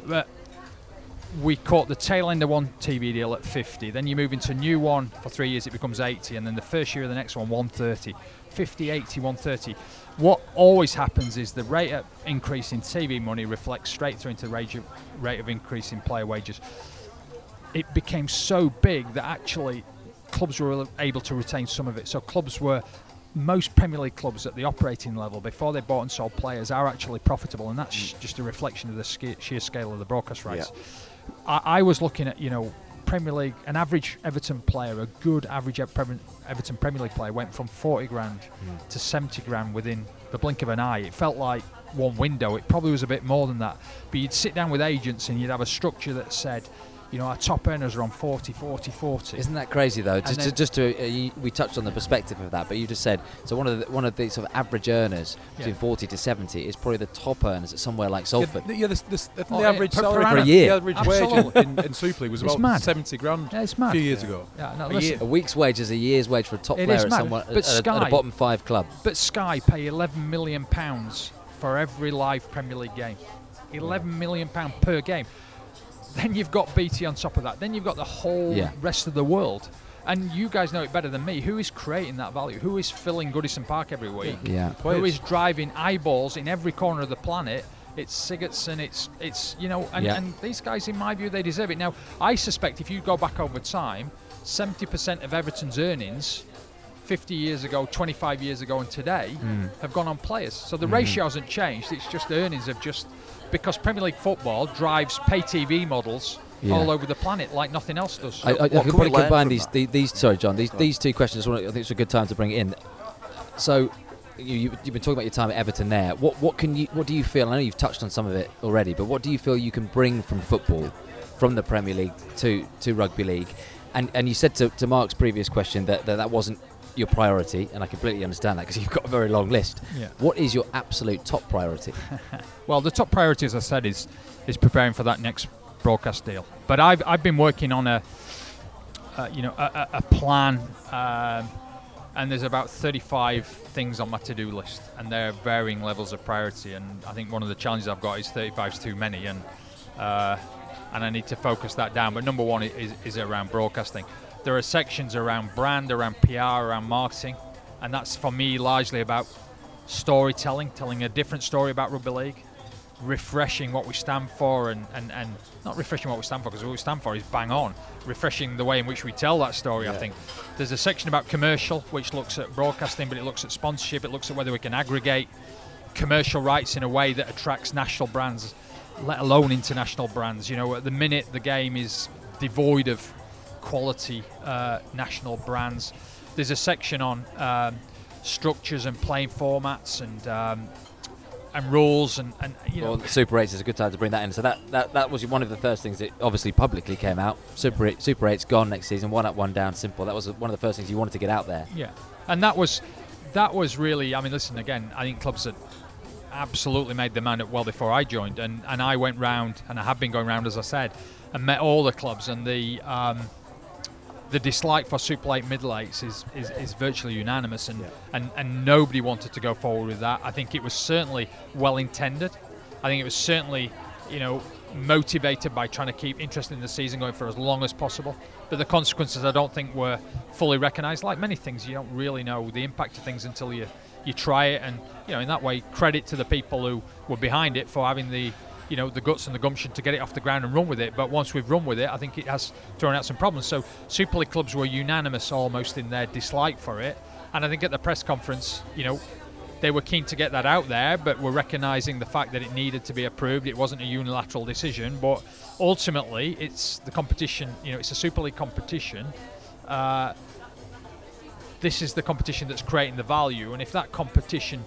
we caught the tail end of one TV deal at 50, then you move into a new one for three years, it becomes 80, and then the first year of the next one, 130. 50, 80, 130. What always happens is the rate of increase in TV money reflects straight through into the rate of, rate of increase in player wages it became so big that actually clubs were able to retain some of it. So clubs were most Premier League clubs at the operating level before they bought and sold players are actually profitable, and that's mm. just a reflection of the sheer scale of the broadcast rights. I, I was looking at you know Premier League, an average Everton player, a good average Ev- Everton Premier League player went from 40 grand hmm. to 70 grand within the blink of an eye. It felt like one window. It probably was a bit more than that. But you'd sit down with agents and you'd have a structure that said, you know, our top earners are on 40, 40, 40. Isn't that crazy though? Just, to, just to uh, you, we touched on the perspective of that, but you just said so. One of the one of the sort of average earners between Yeah. 40 to 70 is probably the top earners at somewhere like Salford. Yeah, the, yeah, the, the, the, Oh, the yeah, average per- per salary annum. Year. The average wage Absolutely. in, in Super League was It's about mad. 70 grand Yeah, it's a few years Yeah. ago. Yeah, no, A listen, year. a week's wage is a year's wage for a top It player at, mad, someone, but at, a- at a bottom five club. But Sky pay 11 million pounds for every live Premier League game. 11 million pound per game. Then you've got BT on top of that. Then you've got the whole Yeah. rest of the world. And you guys know it better than me. Who is creating that value? Who is filling Goodison Park every week? Yeah. Who Players. is driving eyeballs in every corner of the planet? It's Sigurdsson. It's it's you know, and, Yeah. and these guys, in my view, they deserve it. Now, I suspect if you go back over time, 70% of Everton's earnings 50 years ago, 25 years ago, and today Hmm. have gone on players. So the ratio hasn't changed. It's just the earnings have just because Premier League football drives pay TV models Yeah. all over the planet like nothing else does. I, I, I could can probably combine from these, these. Sorry, Jon. These these two questions. I think it's a good time to bring it in. So, you, you, you've been talking about your time at Everton. There, what what can you what do you feel? I know you've touched on some of it already, but what do you feel you can bring from football, from the Premier League to to rugby league? And and you said to, to Mark's previous question that, that that wasn't your priority, and I completely understand that because you've got a very long list. Yeah. What is your absolute top priority? Well, the top priority, as I said, is is preparing for that next broadcast deal. But I've I've been working on a, uh, you know, a, a, plan, um, and there's about 35 things on my to-do list, and they're varying levels of priority. And I think one of the challenges I've got is 35 is too many, and uh, and I need to focus that down. But number one is is around broadcasting. There are sections around brand, around PR, around marketing, and that's for me largely about storytelling, telling a different story about rugby league, refreshing what we stand for, and, and, and not refreshing what we stand for because what we stand for is bang on, refreshing the way in which we tell that story. I think there's a section about commercial which looks at broadcasting, but it looks at sponsorship, it looks at whether we can aggregate commercial rights in a way that attracts national brands, let alone international brands. You know, at the minute the game is devoid of quality uh, national brands. There's a section on um, structures and playing formats and um, and rules and, and you know Well, Super 8 is a good time to bring that in. So that, that, that was one of the first things that obviously publicly came out. Super 8, Super 8's gone next season, one up, one down, simple. That was one of the first things you wanted to get out there. Yeah, and that was that was really. I mean, listen again. I think clubs had absolutely made the man up well before I joined, and and I went round, and I have been going round as I said, and met all the clubs, and the. Um, the dislike for Super 8 middle eights is, is, is virtually unanimous, and, and, and nobody wanted to go forward with that. I think it was certainly well intended. I think it was certainly, you know, motivated by trying to keep interest in the season going for as long as possible. But the consequences, I don't think, were fully recognised. Like many things, you don't really know the impact of things until you you try it, and you know, in that way, credit to the people who were behind it for having the you know the guts and the gumption to get it off the ground and run with it. But once we've run with it, I think it has thrown out some problems. So Super League clubs were unanimous almost in their dislike for it, and I think at the press conference, you know, they were keen to get that out there, but were recognising the fact that it needed to be approved. It wasn't a unilateral decision, but ultimately, it's the competition. You know, it's a Super League competition. Uh, this is the competition that's creating the value, and if that competition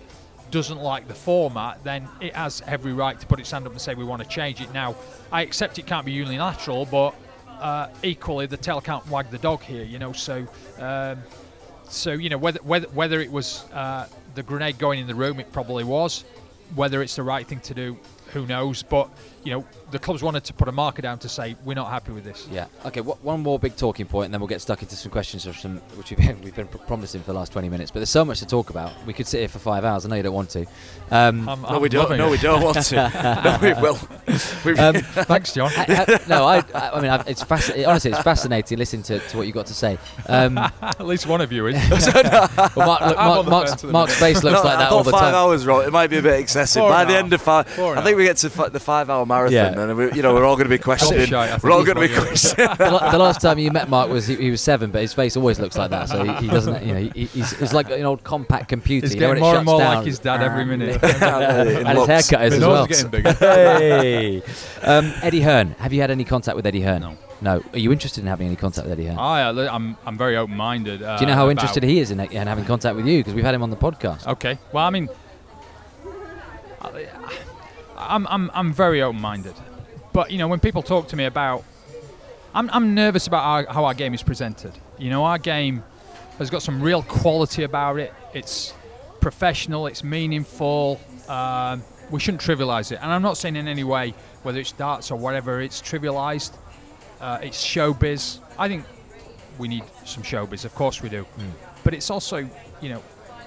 doesn't like the format, then it has every right to put its hand up and say we want to change it. Now, I accept it can't be unilateral, but uh, equally the tail can't wag the dog here. You know, so um, so you know whether whether whether it was uh, the grenade going in the room, it probably was. Whether it's the right thing to do, who knows? But you know, the clubs wanted to put a marker down to say we're not happy with this. Yeah. Okay. wh- one more big talking point, and then we'll get stuck into some questions of some which we've been, we've been pr- promising for the last 20 minutes. But there's so much to talk about. We could sit here for five hours. I know you don't want to. Um, I'm, No, I'm we don't. No, it. we don't want to. no, we will. Um, Thanks, Jon. ha- ha- no, I, I I mean, I, it's fascinating. Honestly, it's fascinating listening to, to what you've got to say. Um, At least one of you is. well, Mark, look, Mark, Mark's, fence at the Mark's face looks No, like I that thought all the five time. hours, right? It might be a bit excessive. Four By and the a end of five, Four and think we get to fi- the five-hour marathon, Yeah. And we, you know we're all going to be questioning. shy, We're all going to be questioning. the, the last time you met Mark was he, he was seven, but his face always looks like that. So he, he doesn't, you know, he, he's, he's like an old compact computer. He's you know, getting it more and more down. like his dad every minute. and his haircut is as well. getting bigger. hey, um, Eddie Hearn. Have you had any contact with Eddie Hearn? No. No. Are you interested in having any contact with Eddie Hearn? I, I'm, I'm very open-minded. Uh, Do you know how interested he is in, in having contact with you? Because we've had him on the podcast. Okay. Well, I mean, I- I'm, I'm, I'm very open-minded, but you know, when people talk to me about, I'm, I'm nervous about our, how our game is presented. You know, our game has got some real quality about it. It's professional. It's meaningful. Um, we shouldn't trivialise it. And I'm not saying in any way whether it's darts or whatever it's trivialised. Uh, it's showbiz. I think we need some showbiz. Of course we do. But it's also, you know,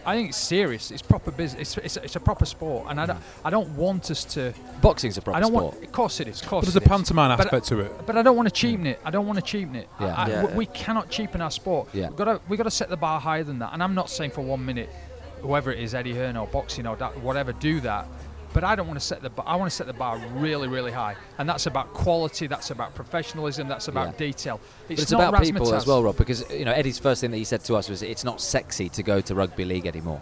I think it's serious. It's proper business. It's, it's, it's a proper sport, and I don't, I don't want us to. Boxing's a proper I don't sport. want. Of course it is. Of course But there's it a is. pantomime But- aspect to it. But I don't want to cheapen it. I don't want to cheapen it. Yeah. I- I- Yeah. we- We cannot cheapen our sport. Yeah. We've got to, we've got to set the bar higher than that. And I'm not saying for one minute, whoever it is, Eddie Hearn or boxing or that, whatever, do that. But I don't want to set the bar. I want to set the bar really, really high. And that's about quality. That's about professionalism. That's about Yeah. detail. It's not about people as well, Rob, because you know Eddie's first thing that he said to us was it's not sexy to go to rugby league anymore.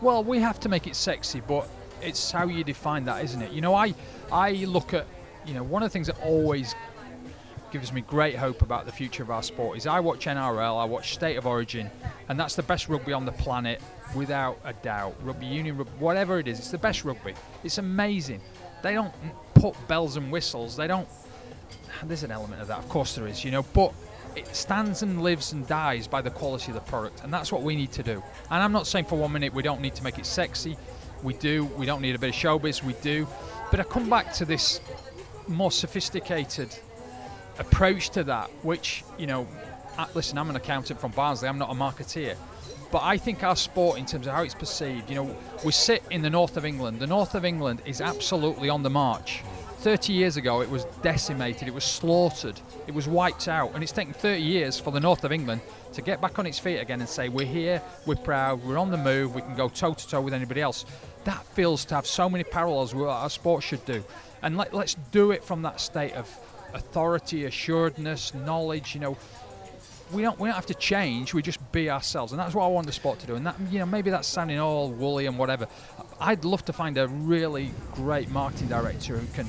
Well, we have to make it sexy, but it's how you define that, isn't it? You know, I I look at you know one of the things that always gives me great hope about the future of our sport is I watch NRL, I watch State of Origin, and that's the best rugby on the planet without a doubt. Rugby union, whatever it is, it's the best rugby. It's amazing. They don't put bells and whistles. They don't. There's an element of that, of course there is, you know, but it stands and lives and dies by the quality of the product, and that's what we need to do. And I'm not saying for one minute we don't need to make it sexy. We do. We don't need a bit of showbiz. We do. But I come back to this more sophisticated approach to that, which you know, listen, I'm an accountant from Barnsley. I'm not a marketeer, but I think our sport, in terms of how it's perceived, you know, we sit in the north of England. The north of England is absolutely on the march. 30 years ago, it was decimated, it was slaughtered, it was wiped out, and it's taken 30 years for the north of England to get back on its feet again and say, We're here, we're proud, we're on the move, we can go toe to toe with anybody else. That feels to have so many parallels with what our sport should do. And let, let's do it from that state of authority, assuredness, knowledge, you know. We don't, we don't have to change. We just be ourselves, and that's what I want the sport to do. And that, you know, maybe that's sounding all woolly and whatever. I'd love to find a really great marketing director who can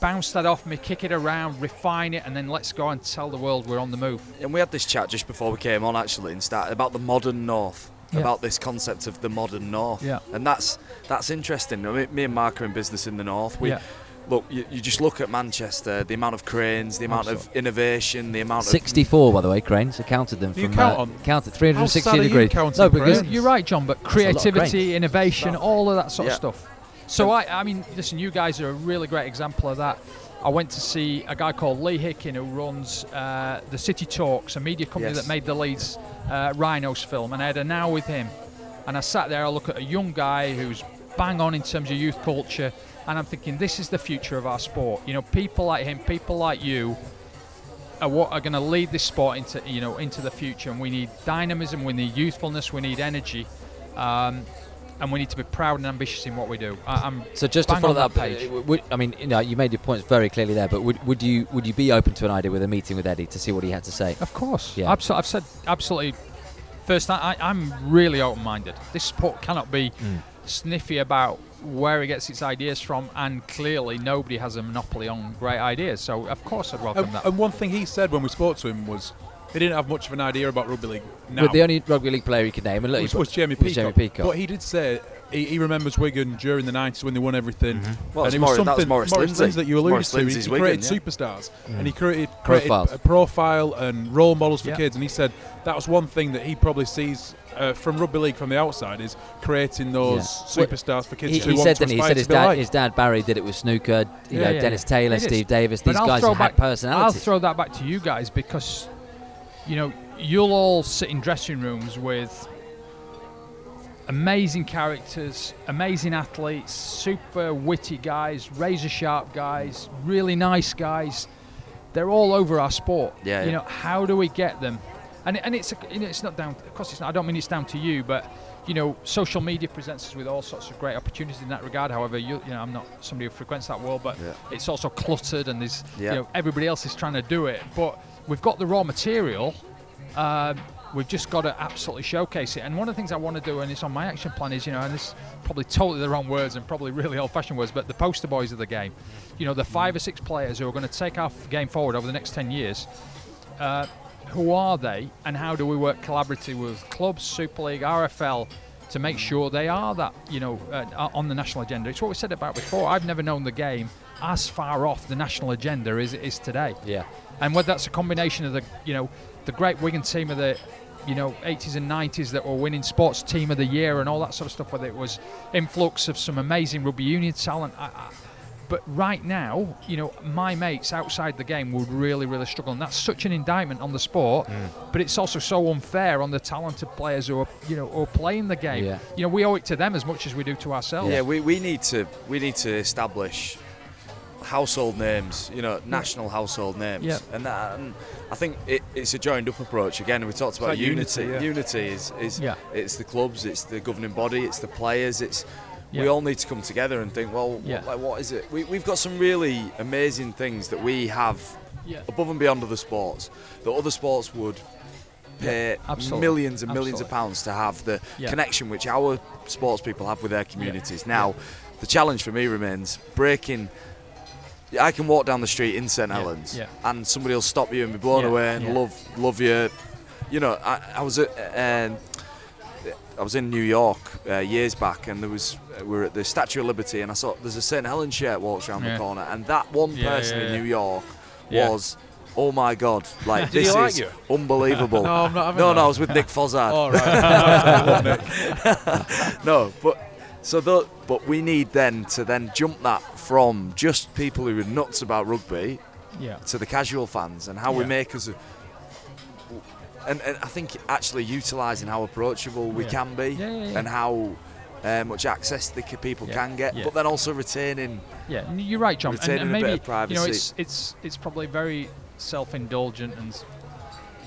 bounce that off me, kick it around, refine it, and then let's go and tell the world we're on the move. And we had this chat just before we came on, actually, and started about the modern North, Yeah. about this concept of the modern North. Yeah. And that's that's interesting. I mean, me and Mark are in business in the North. We Yeah. Look. You, you just look at Manchester, the amount of cranes, the amount of innovation, the amount of 64, by the way, cranes. I counted them You from count uh, on- counted 360 sad you degrees. counting No, because cranes? You're right, Jon, but a lot of cranes. creativity, innovation, all of that sort Yeah. of stuff. So I, I mean, listen, you guys are a really great example of that. I went to see a guy called Lee Hickin who runs uh, the City Talks, a media company Yes. that made the Leeds uh, Rhinos film, and I had an hour with him. And I sat there, I look at a young guy who's bang on in terms of youth culture, and I'm thinking, this is the future of our sport. You know, people like him, people like you, are what are going to lead this sport into you know into the future. And we need dynamism, we need youthfulness, we need energy, um, and we need to be proud and ambitious in what we do. I, I'm So just to follow that, that page. uh, would, I mean, you know, you made your points very clearly there, but would, would you would you be open to an idea with a meeting with Eddie to see what he had to say? Of course. Yeah. Absolutely. I've said absolutely First, I, I'm really open-minded. This sport cannot be Mm. sniffy about where it gets its ideas from, and clearly nobody has a monopoly on great ideas. So of course I'd welcome And, that. and one thing he said when we spoke to him was he didn't have much of an idea about rugby league. Now But the only rugby league player he could name, and look, was, he- was Jamie was Peacock. Jamie Peacock. But he did say he, he remembers Wigan during the 90s when they won everything. Mm-hmm. Well, and it was Maurice- that was something Maurice Lindsay. that you alluded Maurice to. He- Lindsay's he Wigan, created yeah. superstars and he mm. created, created a profile and role models for Yeah. kids. And he said that was one thing that he probably sees uh, from rugby league from the outside is creating those Yeah. Well, superstars for kids he, to he want said to that he aspire said to his be dad, like. his dad Barry did it with snooker. You Yeah, know, yeah, Dennis yeah. Taylor, It is. Steve Davis. But These I'll guys throw had back, personality. I'll throw that back to you guys because, you know, you'll all sit in dressing rooms with amazing characters, amazing athletes, super witty guys, razor sharp guys, really nice guys. They're all over our sport. Yeah, You yeah. know, how do we get them? And, and it's a, you know, it's not down. Of course, it's not. I don't mean it's down to you, but you know, social media presents us with all sorts of great opportunities in that regard. However, you, you know, I'm not somebody who frequents that world, but Yeah. it's also cluttered and there's Yeah. you know everybody else is trying to do it. But we've got the raw material. Um, we've just got to absolutely showcase it. And one of the things I want to do, and it's on my action plan, is you know, and this is probably totally the wrong words and probably really old-fashioned words, but the poster boys of the game. You know, the five or six players who are going to take our game forward over the next ten years. Uh, who are they, and how do we work collaboratively with clubs, Super League, RFL, to make sure they are that you know uh, on the national agenda? It's what we said about before. I've never known the game as far off the national agenda as it is today yeah. and whether that's a combination of the you know the great Wigan team of the you know 80s and 90s that were winning sports team of the year and all that sort of stuff whether it was influx of some amazing rugby union talent I, but right now you know my mates outside the game would really really struggle and that's such an indictment on the sport hmm. but it's also so unfair on the talented players who are you know who are playing the game Yeah. you know we owe it to them as much as we do to ourselves Yeah, we, we need to we need to establish household names, you know, national household names, Yeah. and that and I think it, it's a joined up approach. Again, we talked about like unity. unity, yeah. Unity is, is Yeah. it's the clubs, it's the governing body, it's the players, it's we all need to come together and think, well, Yeah. what, like what is it? We, we've got some really amazing things that we have Yeah. above and beyond other sports that other sports would pay millions and millions of pounds to have the Yeah. connection which our sports people have with their communities. Now, the challenge for me remains breaking. I can walk down the street in St Yeah, Helens, yeah. and somebody will stop you and be blown Yeah, away and yeah. love love you. You know, I, I was at. Um, I was in New York uh, years back, and there was uh, we were at the Statue of Liberty, and I saw there's a St Helens shirt walks around Yeah. the corner, and that one Yeah, person yeah, in. New York was, oh my god, like this like is you? unbelievable. No, I'm not no, no, I was with Nick Fozzard. All right. no, but so the, but we need then to then jump that from just people who are nuts about rugby yeah to the casual fans and how we make us. A, and, and I think actually utilising how approachable we Yeah. can be Yeah, yeah, and how uh, much access the people can get, but then also retaining. Yeah, you're right, Jon. And, Retaining and a bit maybe of privacy. you know it's it's it's probably very self-indulgent and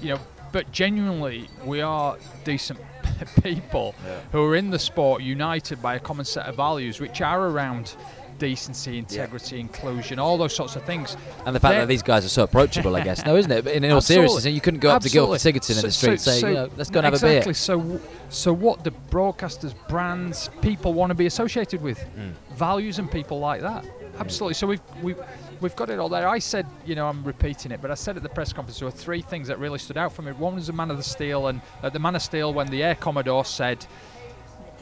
you know, but genuinely we are decent people who are in the sport united by a common set of values, which are around decency, integrity, inclusion, all those sorts of things. And the fact They're- that these guys are so approachable, I guess, no, isn't it? But in all seriousness, you couldn't go up to Guildford Absolutely. Sigurdsson in the street so- and say, so- you know, let's go and have exactly. a beer. Exactly. So, so what the broadcasters, brands, people want to be associated with, Mm. values and people like that. Absolutely. So we've we've we've got it all there. I said, you know, I'm repeating it, but I said at the press conference there were three things that really stood out for me. One was the Man of the Steel, and at the Man of Steel when the Air Commodore said.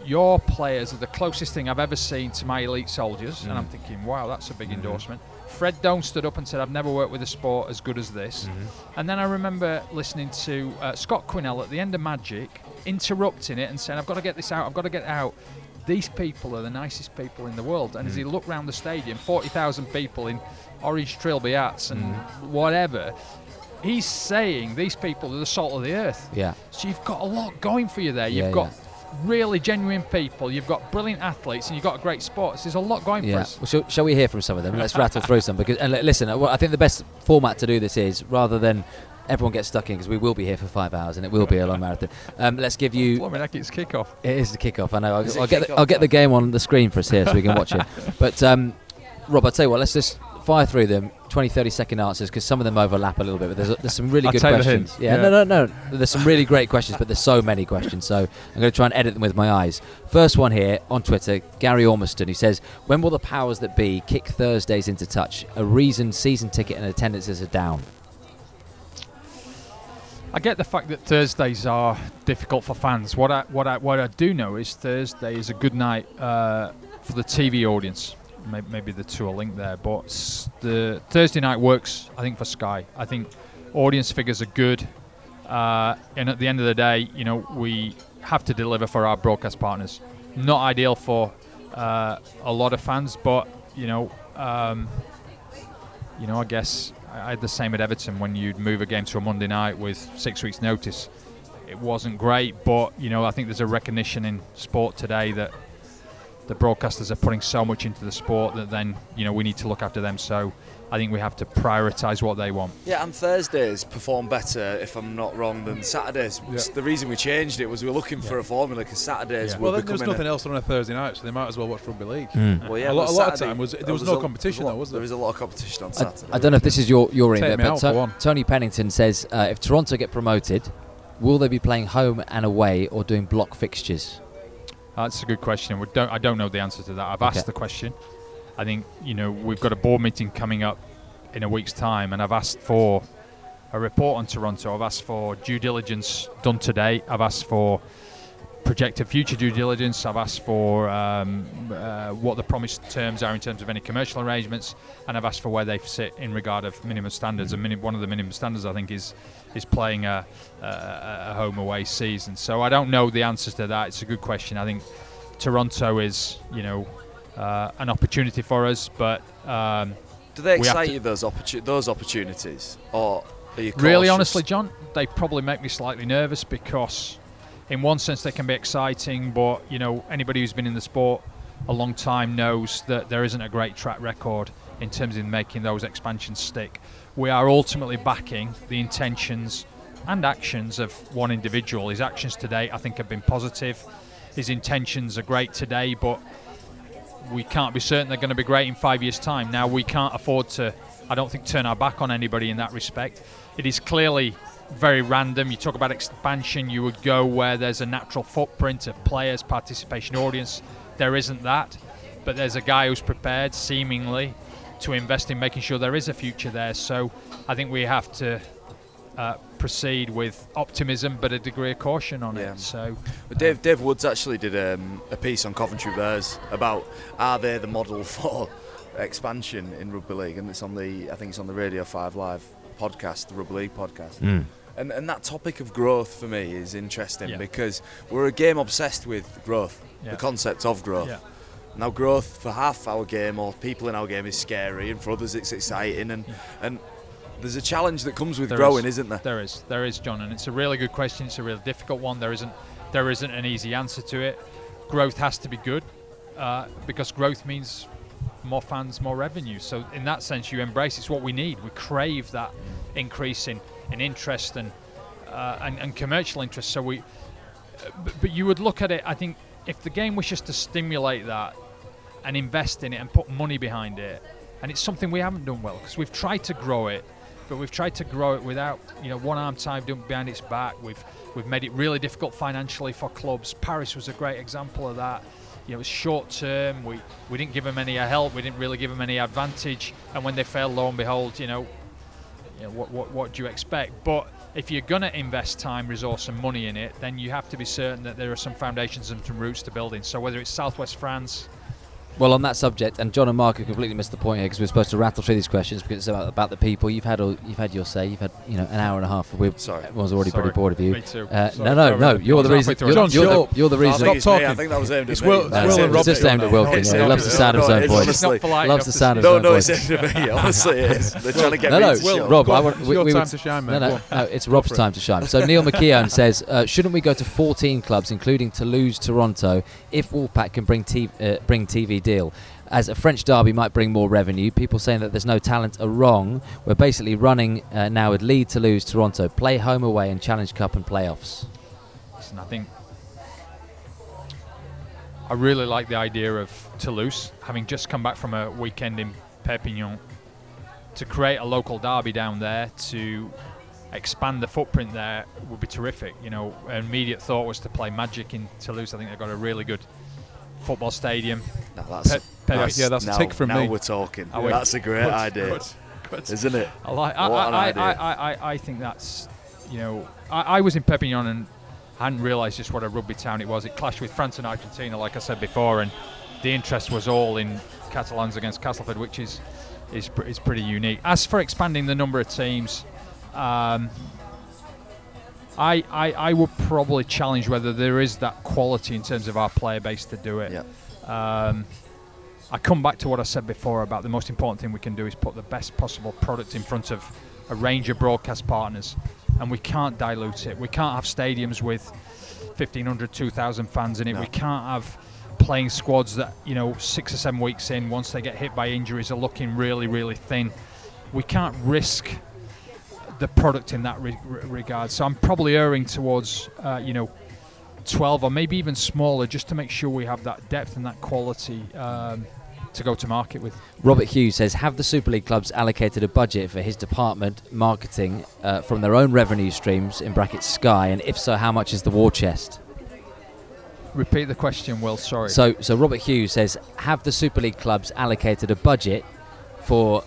Your players are the closest thing I've ever seen to my elite soldiers, and I'm Mm. thinking, wow, that's a big Mm-hmm. endorsement. Fred Done stood up and said, I've never worked with a sport as good as this. Mm-hmm. And then I remember listening to uh, Scott Quinnell at the end of Magic interrupting it and saying, I've got to get this out, I've got to get it out. These people are the nicest people in the world. And as Mm. he looked round the stadium, 40,000 people in orange trilby hats and Mm. whatever, he's saying these people are the salt of the earth. Yeah. So you've got a lot going for you there. You've Yeah, got really genuine people, you've got brilliant athletes, and you've got great sports. There's a lot going for Yeah. us. Well, shall, shall we hear from some of them? Let's rattle through some because and listen, uh, I think the best format to do this is rather than everyone gets stuck in because we will be here for five hours and it will be a long marathon. Um, let's give you. Blimey, heck, it's kickoff. It is the kickoff. I know. I'll, I'll get the, I'll get the game on the screen for us here so we can watch it. But um, Rob, I'll tell you what. Let's just fire through them, 20, 30 second answers, because some of them overlap a little bit. But there's, there's some really good questions. Yeah, Yeah. no, no, no. There's some really great questions, but there's so many questions. So I'm going to try and edit them with my eyes. First one here on Twitter, Gary Ormiston, who says, "When will the powers that be kick Thursdays into touch? A reason season ticket and attendances are down." I get the fact that Thursdays are difficult for fans. What I what I what I do know is Thursday is a good night uh, for the TV audience. Maybe, the two are linked there, but the Thursday night works. I think for Sky. I think audience figures are good, uh, and at the end of the day, you know, we have to deliver for our broadcast partners. Not ideal for uh, a lot of fans, but you know. Um, you know, I guess I had the same at Everton when you'd move a game to a Monday night with six weeks' notice. It wasn't great, but you know, I think there's a recognition in sport today that the broadcasters are putting so much into the sport that then you know we need to look after them. So I think we have to prioritise what they want. Yeah, and Thursdays perform better, if I'm not wrong, than Saturdays. Yeah. The reason we changed it was we were looking for a formula because Saturdays Yeah. were Well, there's nothing a, else on a Thursday night, so they might as well watch rugby league. Well, yeah, A lot- a lot of time was- there there was no a- competition there was a though, was there? There was a lot of competition on I, Saturday. I don't know if this is your your Take remit, me but out To- Tony Pennington says, uh, "If Toronto get promoted, will they be playing home and away or doing block fixtures?" That's a good question. We don't, I don't know the answer to that. I've Okay. asked the question. I think you know we've got a board meeting coming up in a week's time, and I've asked for a report on Toronto. I've asked for due diligence done today. I've asked for projected future due diligence. I've asked for um, uh, what the promised terms are in terms of any commercial arrangements, and I've asked for where they sit in regard of minimum standards. And minim- one of the minimum standards, I think, is is playing a, a, a home away season. So I don't know the answers to that. It's a good question. I think Toronto is, you know, uh, an opportunity for us, but um, Do they excite you those opportu- those opportunities, or are you Really, honestly, Jon, they probably make me slightly nervous because, in one sense, they can be exciting, but you know, anybody who's been in the sport a long time knows that there isn't a great track record in terms of making those expansions stick. We are ultimately backing the intentions and actions of one individual. His actions today, I think, have been positive. His intentions are great today, but we can't be certain they're going to be great in five years' time. Now, we can't afford to, I don't think, turn our back on anybody in that respect. It is clearly very random. You talk about expansion, you would go where there's a natural footprint of players, participation, audience. There isn't that, but there's a guy who's prepared, seemingly, to invest in making sure there is a future there. So I think we have to uh, proceed with optimism, but a degree of caution on Yeah. it. So But Dave, Dave Woods actually did um, a piece on Coventry Bears about are they the model for expansion in rugby league, and it's on the I think it's on the Radio Five Live podcast, the Rugby League podcast. And, and that topic of growth for me is interesting Yeah. because we're a game obsessed with growth, Yeah. the concept of growth. Now, growth for half our game or people in our game is scary, and for others it's exciting. And and there's a challenge that comes with There growing, is. isn't there? There is, there is, Jon, and it's a really good question. It's a really difficult one. There isn't, there isn't an easy answer to it. Growth has to be good uh, because growth means more fans, more revenue. So in that sense, you embrace. It's what we need. We crave that increase in, in interest and, uh, and and commercial interest. So we, uh, but, but you would look at it. I think if the game wishes to stimulate that and invest in it and put money behind it. And it's something we haven't done well because we've tried to grow it, but we've tried to grow it without, you know, one arm tied behind its back. We've we've made it really difficult financially for clubs. Paris was a great example of that. You know, it was short term. We we didn't give them any help. We didn't really give them any advantage. And when they failed, lo and behold, you know, you know, what, what, what do you expect? But if you're going to invest time, resource, and money in it, then you have to be certain that there are some foundations and some roots to building. So whether it's Southwest France, Well, on that subject, and Jon and Mark have completely missed the point here because we're supposed to rattle through these questions because it's about, about the people. You've had all, you've had your say. You've had you know an hour and a half. We're, Sorry. Everyone's already Sorry. pretty bored of you. Me too. Uh, Sorry no, no, for no. You're the reason. You're, Jon, you're, shut the, up. you're the I reason. think it's me. talking. I think that was aimed It's at me. Will- it's Will aimed and at Rob- me. It's just aimed at Wilkin. He loves the sound of his No, own it's voice. Not polite Loves the enough to sound of his No, own no, voice. it's aimed at me. Honestly, it is. They're trying to get me no, to shut. Rob. Go I want, it's your time to shine, No, mate. no, no, it's Rob's time to shine. So Neil McKeown says, uh, shouldn't we go to 14 clubs, including Toulouse, Toronto, if Wolfpack can bring uh, bring TV deal? As a French derby might bring more revenue. People saying that there's no talent are wrong. We're basically running uh, now with Lead, Toulouse Toronto, play home away and Challenge Cup and playoffs. Listen, I think I really like the idea of Toulouse, having just come back from a weekend in Perpignan. to create a local derby down there to expand the footprint there would be terrific. You know, immediate thought was to play Magic in Toulouse. I think they've got a really good football stadium. No, that's, Pe- Pe- that's- yeah, that's a now, tick from now me. we're talking. We? That's a great Good, idea, good, good. isn't it? I like. I, What an I, idea. I, I, I, I think that's, you know, I, I was in Perpignan and hadn't realised just what a rugby town it was. It clashed with France and Argentina, like I said before, and the interest was all in Catalans against Castleford, which is is is pretty unique. As for expanding the number of teams, um, I, I I would probably challenge whether there is that quality in terms of our player base to do it. Yeah. Um, I come back to what I said before about the most important thing we can do is put the best possible product in front of a range of broadcast partners, and we can't dilute it. We can't have stadiums with 1,500, 2,000 fans in it. No. We can't have playing squads that you know six or seven weeks in, once they get hit by injuries, are looking really, really thin. We can't risk the product in that re- re- regard. So I'm probably erring towards uh, you know 12 or maybe even smaller, just to make sure we have that depth and that quality um, to go to market with. Robert Hughes says, have the Super League clubs allocated a budget for his department marketing uh, from their own revenue streams in brackets Sky, and if so, how much is the war chest? Repeat the question, Will. Sorry. So, so Robert Hughes says, have the Super League clubs allocated a budget for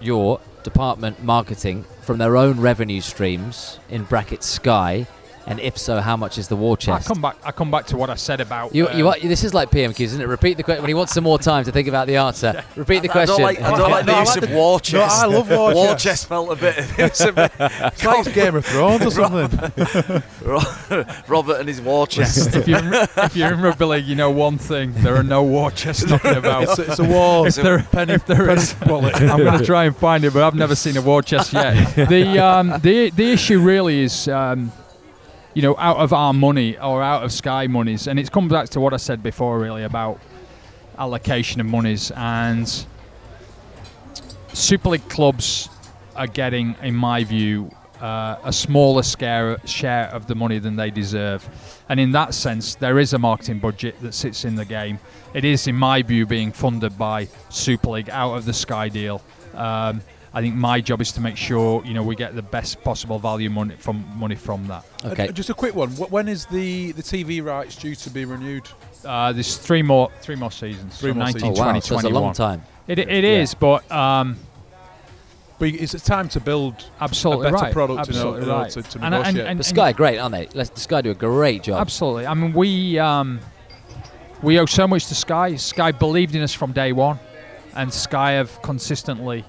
your department marketing from their own revenue streams in brackets Sky, and if so, how much is the war chest? I chest? come back. I come back to what I said about. You, you, um, are- this is like PMQs, isn't it? Repeat the question when he wants some more time to think about the answer. Repeat the I question. don't like, I don't like the No, I use like of the- war chest. I love war War chest. chest felt a bit. It's a bit It's like Game of Thrones or something. Robert and his war chest. if you're, in, if you're in rugby league, you know one thing: there are no war chests knocking about. it's, a, it's a war. if there, penny, if there penny is, wallet. I'm going to try and find it, but I've never seen a war chest yet. The um, the the issue really is, um, you know, out of our money or out of Sky monies, and it comes back to what I said before, really about allocation of monies and Super League clubs are getting, in my view, uh, a smaller scare, share of the money than they deserve. And in that sense, there is a marketing budget that sits in the game. It is, in my view, being funded by Super League out of the Sky deal. Um, I think my job is to make sure you know we get the best possible value money from money from that. Okay. Uh, Just a quick one. When is the, the TV rights due to be renewed? Uh, there's three more three more seasons. Three so more 19, seasons. oh, wow. 20, So it's a long 21. time. It, it Yeah. is, but um, But it's a time to build absolutely a better right. product in order, absolutely in order right. to, to And- and- negotiate. and- But Sky, great, aren't they? Let's, the Sky do a great job. Absolutely. I mean, we um, we owe so much to Sky. Sky believed in us from day one, and Sky have consistently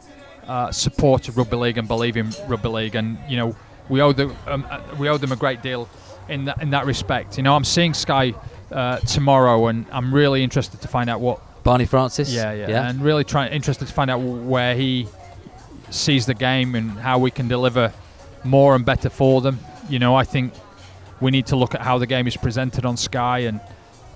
uh, supported rugby league and believe in rugby league. And you know, we owe them um, uh, we owe them a great deal in that in that respect. You know, I'm seeing Sky uh, tomorrow, and I'm really interested to find out what. Barney Francis. Yeah, yeah, and really trying interested to find out where he sees the game and how we can deliver more and better for them. You know, I think we need to look at how the game is presented on Sky and.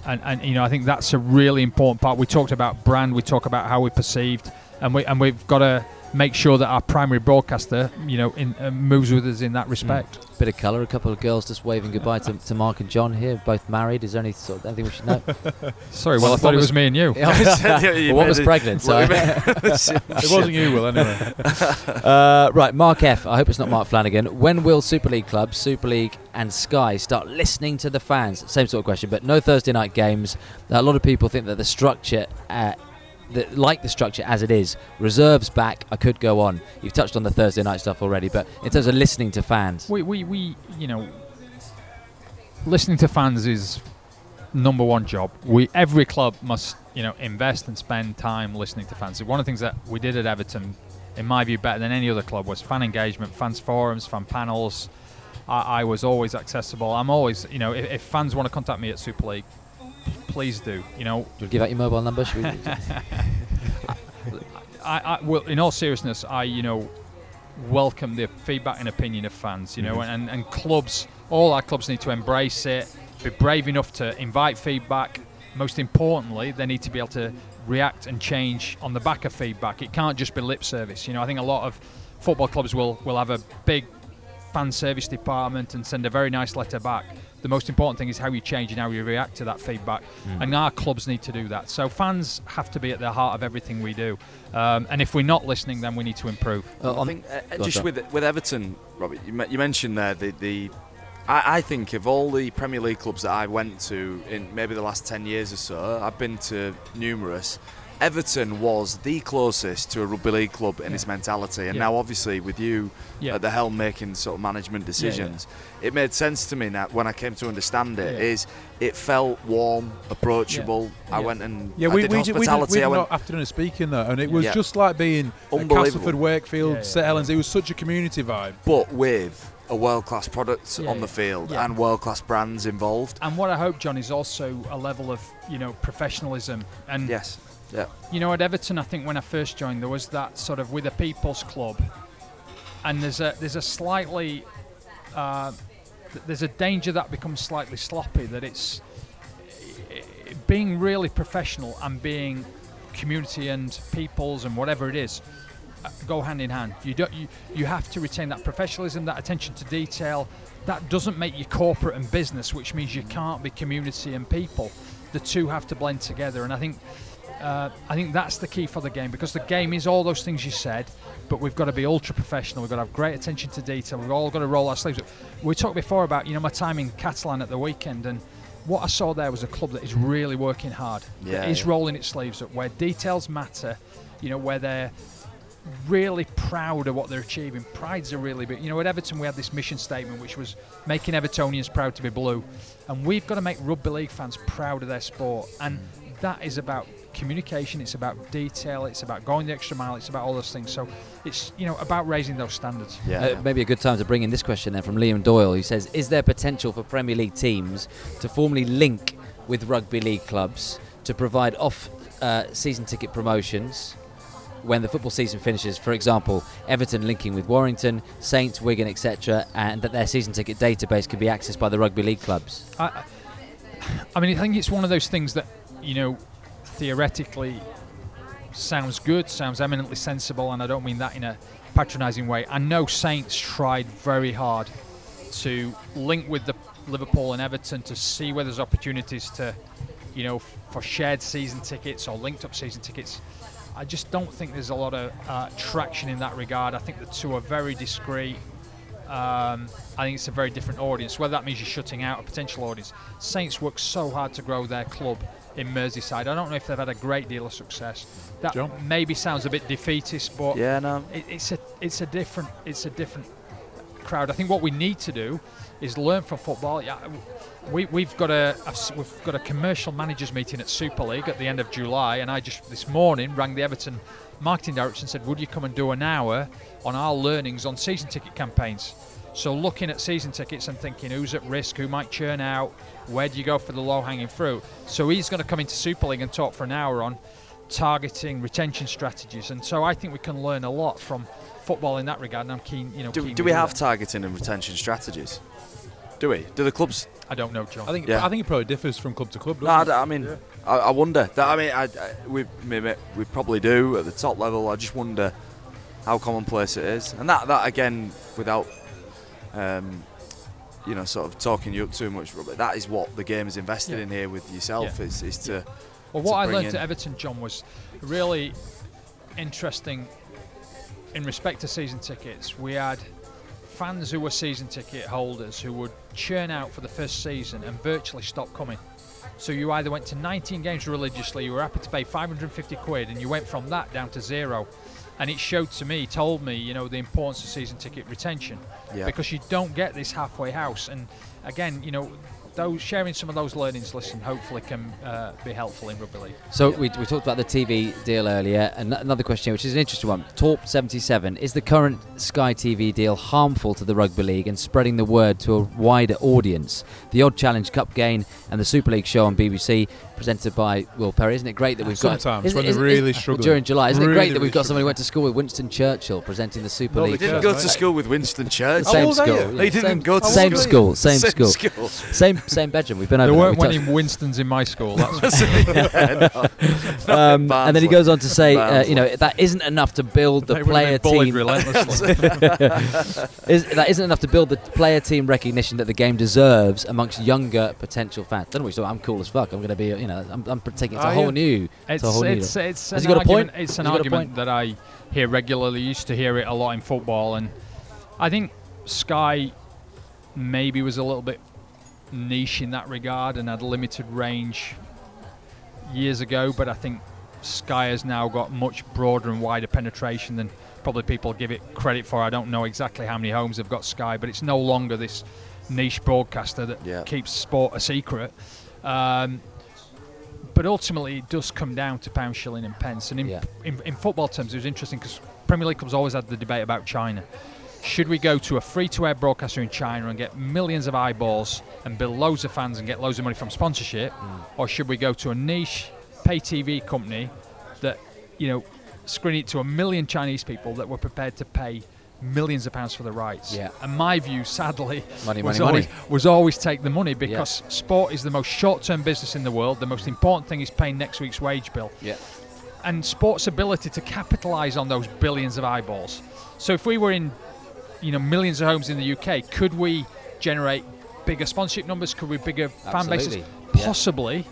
And, and you know I think that's a really important part. We talked about brand, we talk about how we're perceived, and we and we've got to make sure that our primary broadcaster, you know, in, uh, moves with us in that respect. Bit of colour. A couple of girls just waving goodbye to, to Mark and John here, both married. Is there any sort of anything we should know? Sorry, Well, well, I thought what it was- was me and you. well, what was pregnant? So. it wasn't you, Will, anyway. Uh, right, Mark F. I hope it's not Mark Flanagan. When will Super League clubs, Super League, and Sky start listening to the fans? Same sort of question, but no Thursday night games. A lot of people think that the structure, uh, that like the structure as it is, reserves back. I could go on. You've touched on the Thursday night stuff already, but in terms of listening to fans, We, we, we, you know, listening to fans is number one job. We every club must, you know, invest and spend time listening to fans. One of the things that we did at Everton, in my view, better than any other club was fan engagement, fans forums, fan panels. I, I was always accessible. I'm always, you know, if, if fans want to contact me at Super League, please do. You know, do you give out your mobile number? Should we? I, I well, in all seriousness, I you know welcome the feedback and opinion of fans. You know, Mm-hmm. and, and clubs, all our clubs need to embrace it. Be brave enough to invite feedback. Most importantly, they need to be able to react and change on the back of feedback. It can't just be lip service. You know, I think a lot of football clubs will will have a big fan service department and send a very nice letter back. The most important thing is how you change and how you react to that feedback. Mm. And our clubs need to do that. So fans have to be at the heart of everything we do. Um, and if we're not listening, then we need to improve. Uh, I think uh, Go on, just with with Everton, Robert, you, you mentioned there the the. I, I think of all the Premier League clubs that I went to in maybe the last ten years or so, I've been to numerous. Everton was the closest to a rugby league club in Yeah. its mentality, and Yeah. now obviously with you Yeah. at the helm making sort of management decisions, it made sense to me now when I came to understand it. Yeah. Is it felt warm, approachable? I Yeah. went and Yeah, I we, did we, did, we did, we did I went, an afternoon of speaking there, and it was Yeah. just like being at Castleford, Wakefield, Yeah, yeah, St yeah. Helens. It was such a community vibe. but with a world class product Yeah, on the field Yeah. and world class brands involved. And what I hope, Jon, is also a level of you know professionalism. And Yes. Yeah. you know, at Everton, I think when I first joined, there was that sort of with a people's club, and there's a there's a slightly uh, th- there's a danger that becomes slightly sloppy. That it's being really professional and being community and people's and whatever it is uh, go hand in hand. You don't you, you have to retain that professionalism, that attention to detail. That doesn't make you corporate and business, which means you can't be community and people. The two have to blend together, and I think uh, I think that's the key for the game because the game is all those things you said, but we've got to be ultra professional. We've got to have great attention to detail. We've all got to roll our sleeves up. We talked before about you know my time in Catalan at the weekend, and what I saw there was a club that is really working hard. Yeah, that is yeah. rolling its sleeves up, where details matter. You know where they're really proud of what they're achieving. Pride's a really big. You know, at Everton we had this mission statement which was making Evertonians proud to be blue, and we've got to make rugby league fans proud of their sport, and that is about communication. It's about detail. It's about going the extra mile. It's about all those things. So it's you know about raising those standards. Yeah. Uh, maybe a good time to bring in this question then from Liam Doyle, who says, "Is there potential for Premier League teams to formally link with rugby league clubs to provide off-season ticket promotions when the football season finishes? For example, Everton linking with Warrington, Saints, Wigan, etc., and that their season ticket database can be accessed by the rugby league clubs." I, I mean, I think it's one of those things that you know theoretically sounds good, sounds eminently sensible, and I don't mean that in a patronising way. I know Saints tried very hard to link with the Liverpool and Everton to see where there's opportunities to, you know, for shared season tickets or linked up season tickets. I just don't think there's a lot of uh, traction in that regard. I think the two are very discreet. Um, I think it's a very different audience. Whether that means you're shutting out a potential audience. Saints work so hard to grow their club in Merseyside. I don't know if they've had a great deal of success. That John? maybe sounds a bit defeatist, but Yeah, no. it, it's a it's a different it's a different crowd. I think what we need to do is learn from football. Yeah, we we've got a a s- we've got a commercial managers meeting at Super League at the end of July, and I just this morning rang the Everton marketing director and said, "Would you come and do an hour on our learnings on season ticket campaigns?" So looking at season tickets and thinking who's at risk, who might churn out, where do you go for the low-hanging fruit? So he's going to come into Super League and talk for an hour on targeting retention strategies, and so I think we can learn a lot from football in that regard. And I'm keen, you know. Do, keen do we have that. targeting and retention strategies? Do we? Do the clubs? I don't know, John. I think Yeah. I think it probably differs from club to club. No, I, doesn't d- I mean, I, I wonder. That, I mean, I, I, we we probably do at the top level. I just wonder how commonplace it is, and that that again, without um, you know, sort of talking you up too much, Robert. That is what the game is invested Yeah. in here with yourself. Yeah. Is is to Well, to what I learned in. at Everton, John, was really interesting in respect to season tickets. We had fans who were season ticket holders who would churn out for the first season and virtually stop coming. So you either went to 19 games religiously, you were happy to pay 550 quid, and you went from that down to zero. And it showed to me, told me, you know, the importance of season ticket retention yeah. because you don't get this halfway house. And again, you know, those sharing some of those learnings, listen, hopefully can uh, be helpful in rugby league. So we, we talked about the TV deal earlier. and Another question, here which is an interesting one. Torp 77 is the current Sky TV deal harmful to the rugby league and spreading the word to a wider audience? The Odd Challenge Cup game and the Super League show on BBC, presented by Will Perry. Isn't it great that we've got Sometimes isn't- when they're really isn't- struggling. during July? Isn't it great that we've got someone who went to school with Winston Churchill presenting the Super Nobody League? He didn't cares, go to school with Winston Churchill. Same old school. yeah. He didn't same, go to same school. school. Same, Same school. school. Same same bedroom. We've been There weren't that. We many Winstons in my school. That's touched- um, and then he goes on to say, uh, you know, that isn't enough to build the they player have been bullied team. is, that isn't enough to build the player team recognition that the game deserves amongst younger potential fans. Don't know what you're I'm cool as fuck. I'm going to be, you know, I'm, I'm taking it to a whole new. It's, to a whole new it's, it's Has an he got a argument, point? It's an he got a argument that I hear regularly. Used to hear it a lot in football, and I think Sky maybe was a little bit niche in that regard and had limited range years ago. But I think Sky has now got much broader and wider penetration than probably people give it credit for. I don't know exactly how many homes have got Sky, but it's no longer this niche broadcaster that Yeah. keeps sport a secret. Um, but ultimately, it does come down to pound, shilling, and pence. And in, Yeah. in, in football terms, it was interesting because Premier League clubs always had the debate about China. Should we go to a free-to-air broadcaster in China and get millions of eyeballs and build loads of fans and get loads of money from sponsorship, hmm. or should we go to a niche pay TV company that, you know, screen it to a million Chinese people that were prepared to pay millions of pounds for the rights? Yeah. And my view, sadly, Money, was money, always, money. was always take the money because sport is the most short-term business in the world. The most important thing is paying next week's wage bill Yeah. and sports ability to capitalize on those billions of eyeballs. So if we were in, you know, millions of homes in the UK, could we generate bigger sponsorship numbers? Could we bigger fan bases? Absolutely. Yeah. Possibly.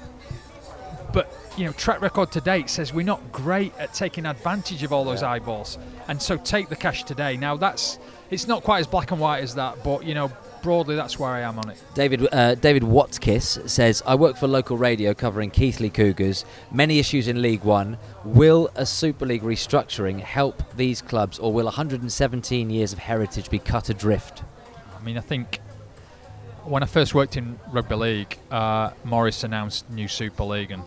But you know, track record to date says we're not great at taking advantage of all those Yeah. eyeballs. And so take the cash today. Now that's it's not quite as black and white as that, but you know, broadly that's where I am on it. David uh, David Watkiss says, "I work for local radio covering Keighley Cougars. Many issues in League One. Will a Super League restructuring help these clubs, or will 117 years of heritage be cut adrift?" I mean, I think when I first worked in rugby league, uh, Maurice announced new Super League and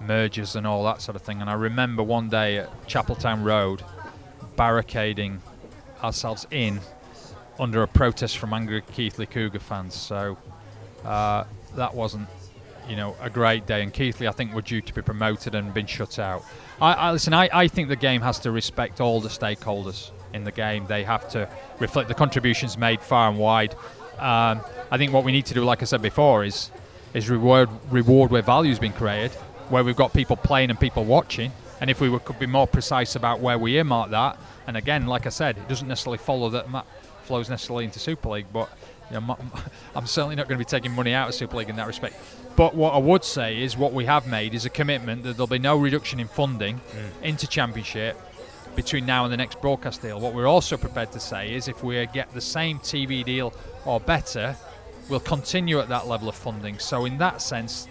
mergers and all that sort of thing. And I remember one day at Chapeltown Road, barricading ourselves in under a protest from angry Keighley Cougar fans. So uh, that wasn't, you know, a great day. And Keighley, I think, were due to be promoted and been shut out. I, I listen. I, I think the game has to respect all the stakeholders in the game. They have to reflect the contributions made far and wide. Um, I think what we need to do, like I said before, is is reward reward where value's been created, where we've got people playing and people watching. And if we were, could be more precise about where we earmark that, and again, like I said, it doesn't necessarily follow that flows necessarily into Super League, but you know, I'm certainly not going to be taking money out of Super League in that respect. But what I would say is what we have made is a commitment that there'll be no reduction in funding mm. into Championship between now and the next broadcast deal. What we're also prepared to say is if we get the same TV deal or better, we'll continue at that level of funding. So in that sense,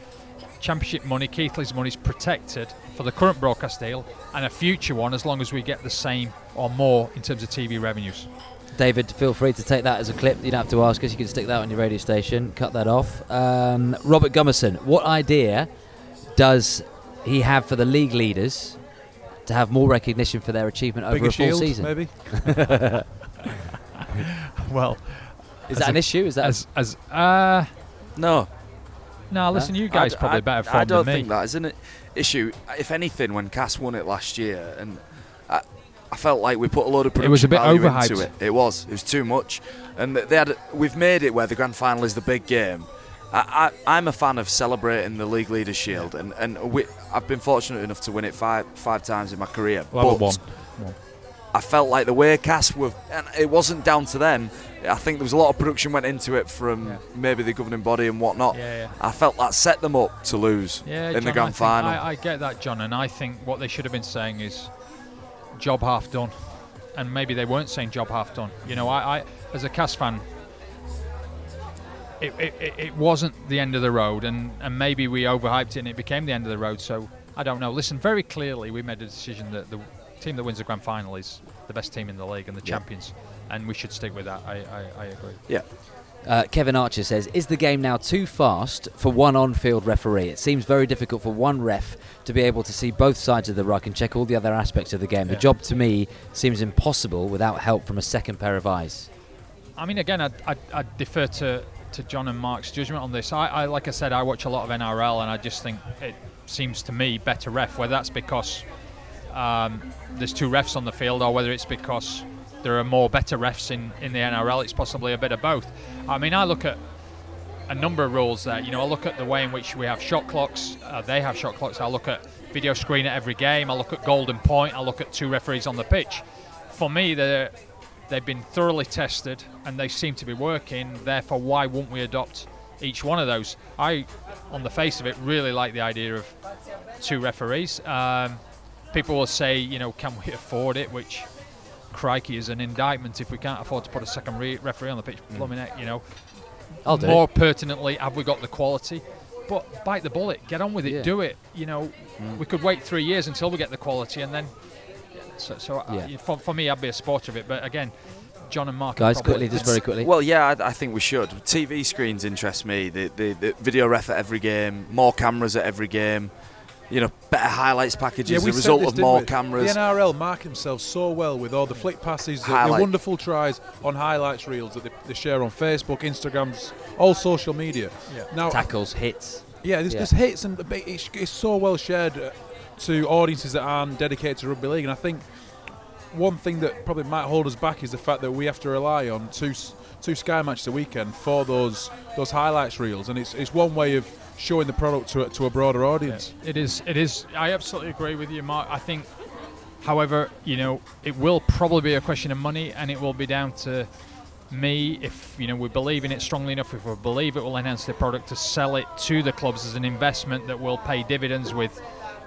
Championship money, Keighley's money is protected for the current broadcast deal and a future one as long as we get the same or more in terms of TV revenues. David, feel free to take that as a clip. You don't have to ask us. You can stick that on your radio station. Cut that off. Um, Robert Gummerson, what idea does he have for the league leaders to have more recognition for their achievement over Bigger a full shield, season? maybe. Well, Is that a- an issue? Is that as as uh No, no, listen, you guys I d- probably I, better I don't than me. think that is an issue. If anything, when Cas won it last year, and I, I felt like we put a load of production It was a bit value overhyped. into it. It was. It was too much, and they had. We've made it where the grand final is the big game. I, I, I'm a fan of celebrating the league leaders shield, and and we, I've been fortunate enough to win it five five times in my career. Level but one. I felt like the way Cas were, and it wasn't down to them. I think there was a lot of production went into it from Yeah. maybe the governing body and whatnot. Yeah, yeah. I felt that set them up to lose Yeah, in John, the I grand think- final. I, I get that, John, and I think what they should have been saying is job half done, and maybe they weren't saying job half done. You know, I, I as a Cas fan, it, it, it- it wasn't the end of the road, and, and maybe we overhyped it and it became the end of the road. So I don't know. Listen, very clearly we made a decision that the team that wins the grand final is the best team in the league and the Yeah. champions, and we should stick with that. I, I, I agree. yeah. Uh, Kevin Archer says, "Is the game now too fast for one on-field referee? It seems very difficult for one ref to be able to see both sides of the ruck and check all the other aspects of the game. The job to me seems impossible without help from a second pair of eyes." I mean, again, I'd, I'd, I'd defer to, to John and Mark's judgment on this. I, I, like I said, I watch a lot of NRL, and I just think it seems to me better ref. Whether that's because um, there's two refs on the field, or whether it's because there are more better refs in, in the NRL, it's possibly a bit of both. I mean, I look at a number of rules there. You know, I look at the way in which we have shot clocks. Uh, they have shot clocks. I look at video screen at every game. I look at golden point. I look at two referees on the pitch. For me, they're they've been thoroughly tested and they seem to be working. Therefore, why wouldn't we adopt each one of those? I, on the face of it, really like the idea of two referees. Um, people will say, you know, can we afford it? Which, crikey, is an indictment if we can't afford to put a second re- referee on the pitch. Mm. Blooming heck, you know. I'll do More it. pertinently, have we got the quality? But bite the bullet, get on with it, Yeah. do it. You know, Mm. we could wait three years until we get the quality, and then. So, so uh, Yeah. for, for me, I'd be a sport of it. But again, John and Mark. Guys, probably- quickly, just very quickly. Well, yeah, I, I think we should. TV screens interest me. The, the, the video ref at every game, more cameras at every game. You know, better highlights packages. we the said result this, of more we? cameras. The NRL mark themselves so well with all the flick passes, the, the wonderful tries on highlights reels that they, they share on Facebook, Instagrams, all social media. Yeah. Now, Tackles, hits. yeah, there's, Yeah. there's hits and it's, it's so well shared uh, to audiences that aren't dedicated to rugby league, and I think one thing that probably might hold us back is the fact that we have to rely on two two Sky matches a weekend for those those highlights reels, and it's it's one way of showing the product to a, to a broader audience. It is. It is. I absolutely agree with you, Mark. I think, however, you know, it will probably be a question of money, and it will be down to me if you know we believe in it strongly enough. If we believe it will enhance the product, to sell it to the clubs as an investment that will pay dividends with,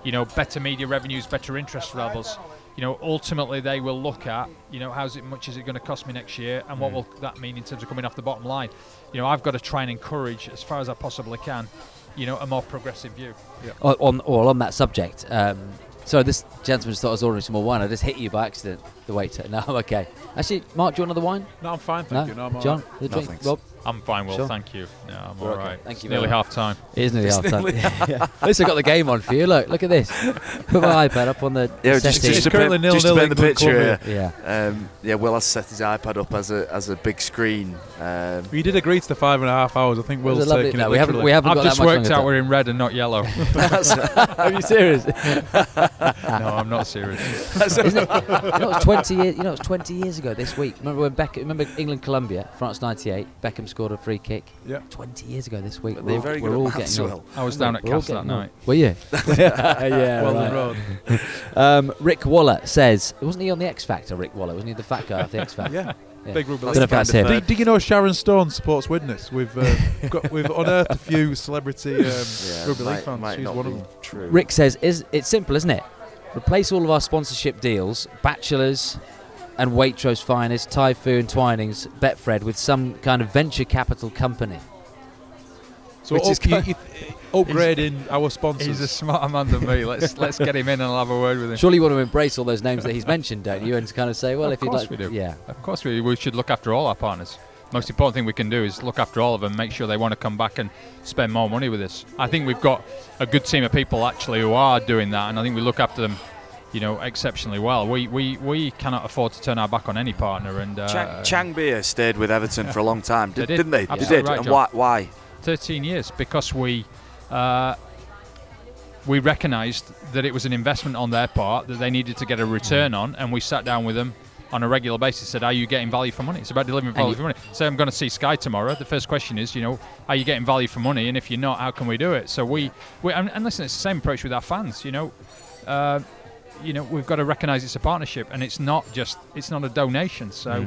you know, better media revenues, better interest levels. You know, ultimately they will look at, you know, how's it much is it going to cost me next year, and what mm. will that mean in terms of coming off the bottom line. You know, I've got to try and encourage as far as I possibly can, you know, a more progressive view. Oh, on or on that subject. Um, so this gentleman just thought I was ordering some more wine. I just hit you by accident. The waiter. No, I'm okay. Actually, Mark, do you want another wine? No, I'm fine, thank no, you. No, I'm all John, right. the No, drink. thanks. Rob, I'm fine, Will. Sure. Thank you. No, I'm We're all okay. right. Thank It's you nearly half time. it is nearly It's half time. yeah. At least I got the game on for you. Look, look at this. Put my iPad up on the Yeah, the just, settee. just to currently paint, nil just to nil paint the picture club here. yeah. Um, yeah, Will has set his iPad up as a as a big screen. Um, We did agree to the five and a half hours. I think Will's a lovely- taking no, it we haven't. literally. We haven't I've got just that much worked out we're in red and not yellow. Are you serious? no, I'm not serious. Isn't it? You know, it was 20 years. You know, it was 20 years ago this week. Remember when Beckham? Remember England Colombia, France '98. Beckham scored a free kick. Yeah. 20 years ago this week. they're We're, very we're good all at getting Will. old. I was down at We're Castle that night. old. Were you? yeah. Wheldon right. Road. Um, Rick Waller says, wasn't he on the X Factor? Rick Waller, wasn't he the fat guy off the X Factor? Yeah. Yeah. Big rugby Don't league. know if that's him. Do, do you know Sharon Stone supports Widnes? We've uh, got, we've unearthed a few celebrity um, yeah, rugby league fans. might She's not one of them. True. Rick says, "Is it's simple, isn't it? Replace all of our sponsorship deals, Bachelors and Waitrose Finest, Typhoon, Twinings, Betfred, with some kind of venture capital company." So Which is up, you, kind- you, upgrading our sponsors. He's a smarter man than me. Let's let's get him in and I'll have a word with him. Surely you want to embrace all those names that he's mentioned, don't you? And kind of say, "Well, Of if you'd like, we do. yeah." Of course, we, we should look after all our partners. Most important thing we can do is look after all of them, make sure they want to come back and spend more money with us. I think we've got a good team of people actually who are doing that, and I think we look after them, you know, exceptionally well. We we, we cannot afford to turn our back on any partner, and uh, Chang, Chang Beer stayed with Everton for a long time, did, didn't they? They did. right, and why? Why? 13 years because we uh, we recognised that it was an investment on their part that they needed to get a return on, and we sat down with them on a regular basis. Said, "Are you getting value for money?" It's about delivering value for money. So I'm going to see Sky tomorrow. The first question is, you know, are you getting value for money? And if you're not, how can we do it? So we, we and, and listen, it's the same approach with our fans. You know. Uh, you know we've got to recognise it's a partnership and it's not just it's not a donation so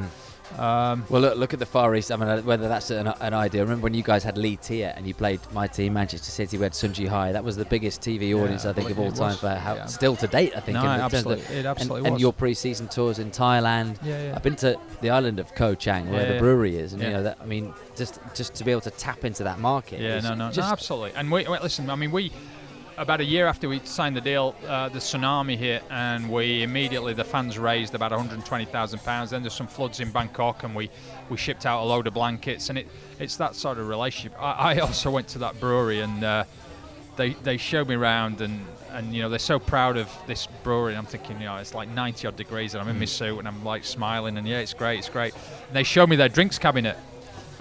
um, Well, look, look at the Far East. I mean, uh, whether that's an, an idea. Remember when you guys had Li Tie and you played my team, Manchester City, we had Sun Jihai. That was the biggest TV audience, I think, well, of all time was, for how, yeah. still to date, I think. no, in terms of- absolutely, it absolutely and, and your pre-season tours in Thailand. yeah, yeah. I've been to the island of Koh Chang, where Yeah, the brewery is, and you know that. I mean, just just to be able to tap into that market. Yeah, no, no, no, absolutely. And we, wait, listen, I mean, we about a year after we signed the deal, uh, the tsunami hit, and we immediately the fans raised about 120,000 pounds. Then there's some floods in Bangkok, and we we shipped out a load of blankets, and it it's that sort of relationship. I, I also went to that brewery, and uh, they they showed me around, and and you know they're so proud of this brewery. And I'm thinking, you know, it's like 90 odd degrees, and I'm in my suit, and I'm like smiling, and yeah, it's great, it's great. And they showed me their drinks cabinet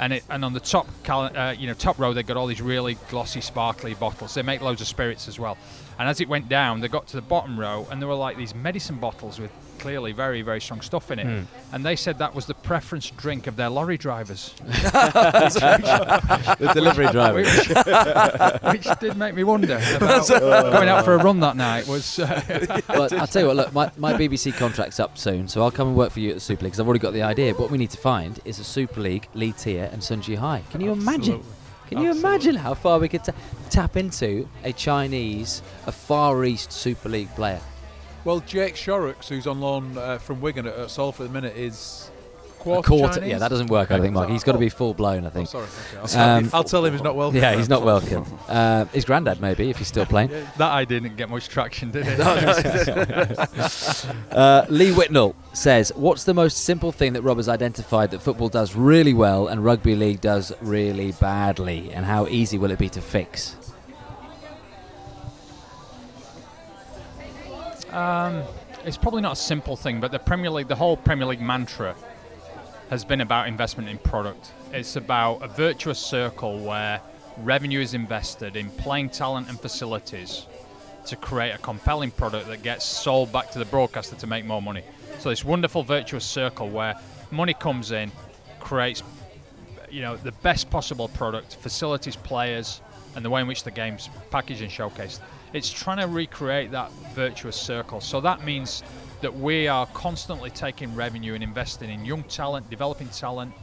and it and on the top cal- uh, you know top row they've got all these really glossy sparkly bottles. They make loads of spirits as well. And as it went down they got to the bottom row and there were like these medicine bottles with clearly very, very strong stuff in it. Hmm. And they said that was the preference drink of their lorry drivers, the delivery driver. which, which did make me wonder about going out for a run that night. Was uh, well, I'll tell you what. Look, my, my BBC contract's up soon, so I'll come and work for you at the Super League because I've already got the idea. What we need to find is a Super League, Li Tie, and Sun Jihai. Can you imagine? Absolutely. Can you Absolutely. imagine how far we could ta- tap into a Chinese, a Far East Super League player? Well, Jake Shorrocks, who's on loan uh, from Wigan at, at Salford at the minute, is A quarter, quarter. Yeah, that doesn't work. I think, Mark. He's got to be full blown. I Oh, think. sorry. Okay. I'll, Um, I'll tell him he's not welcome. Yeah, he's not welcome. Uh, his granddad, maybe, if he's still playing. that I didn't get much traction, did it? Uh, Lee Whitnell says, "What's the most simple thing that Rob has identified that football does really well and rugby league does really badly, and how easy will it be to fix?" Um, it's probably not a simple thing, but the Premier League, the whole Premier League mantra has been about investment in product. It's about a virtuous circle where revenue is invested in playing talent and facilities to create a compelling product that gets sold back to the broadcaster to make more money. So this wonderful virtuous circle where money comes in, creates you know the best possible product, facilities, players, and the way in which the game's packaged and showcased. It's trying to recreate that virtuous circle. So that means that we are constantly taking revenue and investing in young talent, developing talent,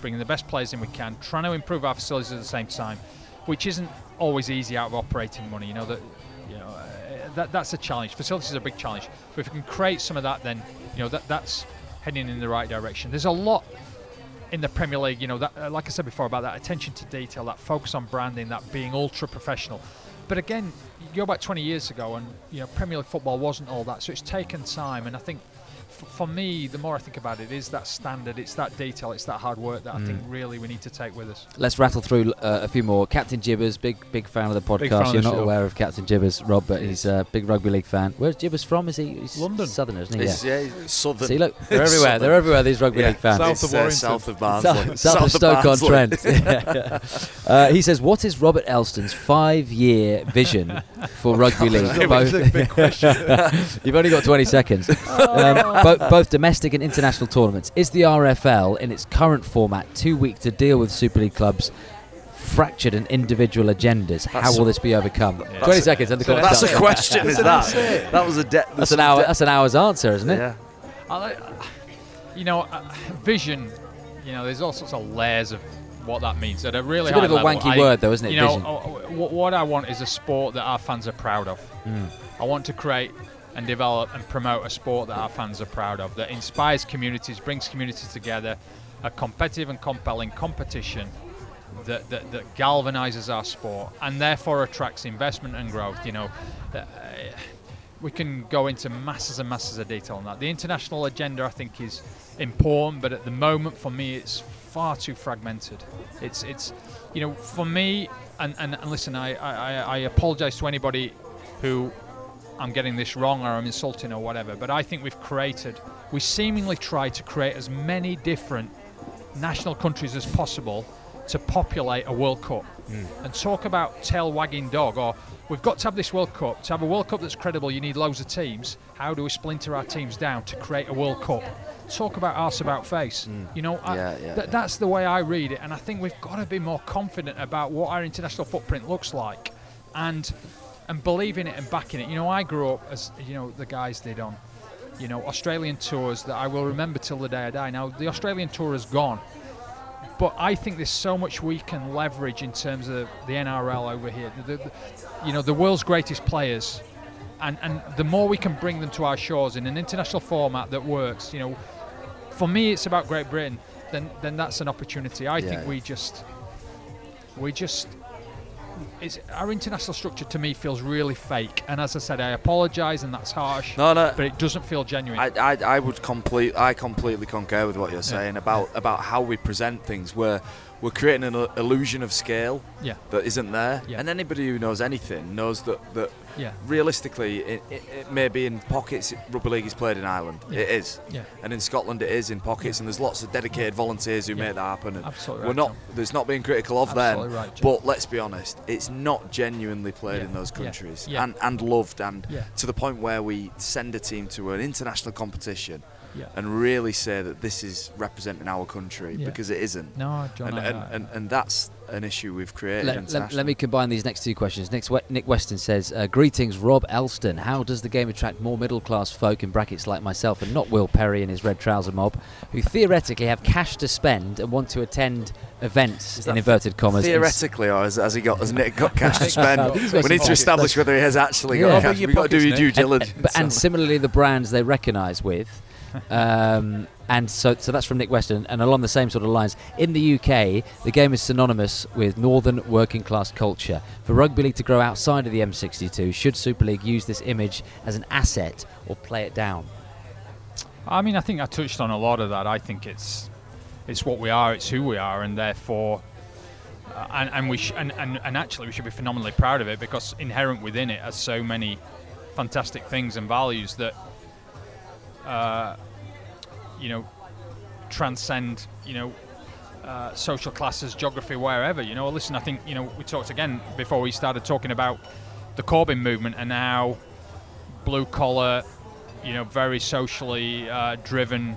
bringing the best players in we can, trying to improve our facilities at the same time, which isn't always easy out of operating money. You know that, you know, uh, that that's a challenge. Facilities is a big challenge. But if we can create some of that, then you know that that's heading in the right direction. There's a lot in the Premier League, you know, that, uh, like I said before, about that attention to detail, that focus on branding, that being ultra professional. But again, go back 20 years ago, and you know, Premier League football wasn't all that. So it's taken time, and I think. F- For me, the more I think about it, is that standard, it's that detail, it's that hard work that I think really we need to take with us. Let's rattle through uh, a few more. Captain Jibbers, big big fan of the podcast. of You're the not show. aware of Captain Jibbers, Rob, but he's a big rugby league fan. Where's Jibbers from? Is he? He's London. Southerner, isn't he? It's, Yeah. yeah, southern. See, look, they're everywhere. They're everywhere. These rugby Yeah, league fans. South It's, of uh, Warrington. south of Barnsley. South, south of Stoke on Trent. Yeah. uh, he says, "What is Robert Elstone's five-year vision for rugby league?" Both- You've only got 20 seconds. Um, bo- both domestic and international tournaments. Is the RFL in its current format too weak to deal with Super League clubs? Fractured and individual agendas. How will this be overcome? Yeah. 20 seconds and the clock's That's up. a question, is that? That was a de- That's an hour. That's an hour's answer, isn't it? Yeah. I you know, uh, vision. You know, there's all sorts of layers of what that means at a really It's a bit of a level, wanky I- word, though, isn't it? You know, Vision. uh, wh- what I want is a sport that our fans are proud of. Mm. I want to create and develop and promote a sport that our fans are proud of, that inspires communities, brings communities together, a competitive and compelling competition that, that, that galvanizes our sport and therefore attracts investment and growth. You know, uh, we can go into masses and masses of detail on that. The international agenda, I think, is important, but at the moment, for me, it's far too fragmented. It's, it's, you know, for me, and, and, and listen, I, I, I- apologise to anybody who I'm getting this wrong or I'm insulting or whatever, but I think we've created, we seemingly try to create as many different national countries as possible to populate a World Cup. Hmm. And talk about tail wagging dog, or we've got to have this World Cup. To have a World Cup that's credible, you need loads of teams. How do we splinter our teams down to create a World Cup? Talk about arse about face. Hmm. You know, I, Yeah, yeah, th- yeah. that's the way I read it, and I think we've got to be more confident about what our international footprint looks like, and and believe in it and back in it. You know, I grew up as you know the guys did on, you know, Australian tours that I will remember till the day I die. Now the Australian tour is gone, but I think there's so much we can leverage in terms of the NRL over here. The, the, you know, the world's greatest players, and and the more we can bring them to our shores in an international format that works, you know, for me it's about Great Britain. Then then that's an opportunity. I Yeah, think we just we just it's our international structure to me feels really fake. And as I said, I apologise, and that's harsh, No, no. but it doesn't feel genuine. I, I, I would complete I completely concur with what you're saying about about how we present things where we're creating an illusion of scale Yeah. that isn't there. Yeah. And anybody who knows anything knows that, that Yeah. realistically, it, it, it may be in pockets rugby league is played in Ireland. It is. And in Scotland it is in pockets, and there's lots of dedicated volunteers who make that happen. And Absolutely we're right, not. John. There's not being critical of Absolutely them, right, but let's be honest, it's not genuinely played in those countries and and loved and to the point where we send a team to an international competition Yeah. and really say that this is representing our country Yeah. because it isn't. No, John. and, I- and, I- and, and that's an issue we've created. Let, let, let me combine these next two questions. Nick, Nick Weston says, uh, "Greetings, Rob Elstone. How does the game attract more middle-class folk in brackets like myself, and not Will Perry and his red trouser mob, who theoretically have cash to spend and want to attend events Is in inverted commas?" Theoretically, or has, has he got? Has Nick got cash to spend? I think he's we need to establish whether he has actually Yeah. got cash. We've got to do your due Nick. and, diligence. and- and similarly the brands they recognise with. Um, and so, so that's from Nick Weston, and along the same sort of lines. In the UK, the game is synonymous with northern working class culture. For rugby league to grow outside of the M62, should Super League use this image as an asset or play it down? I mean, I think I touched on a lot of that. I think it's it's what we are, it's who we are, and therefore, uh, and and we sh- and, and and actually we should be phenomenally proud of it because inherent within it are so many fantastic things and values that uh, you know transcend you know uh, social classes, geography, wherever. You know, listen, I think you know we talked again before we started talking about the Corbyn movement and how blue collar, you know, very socially uh, driven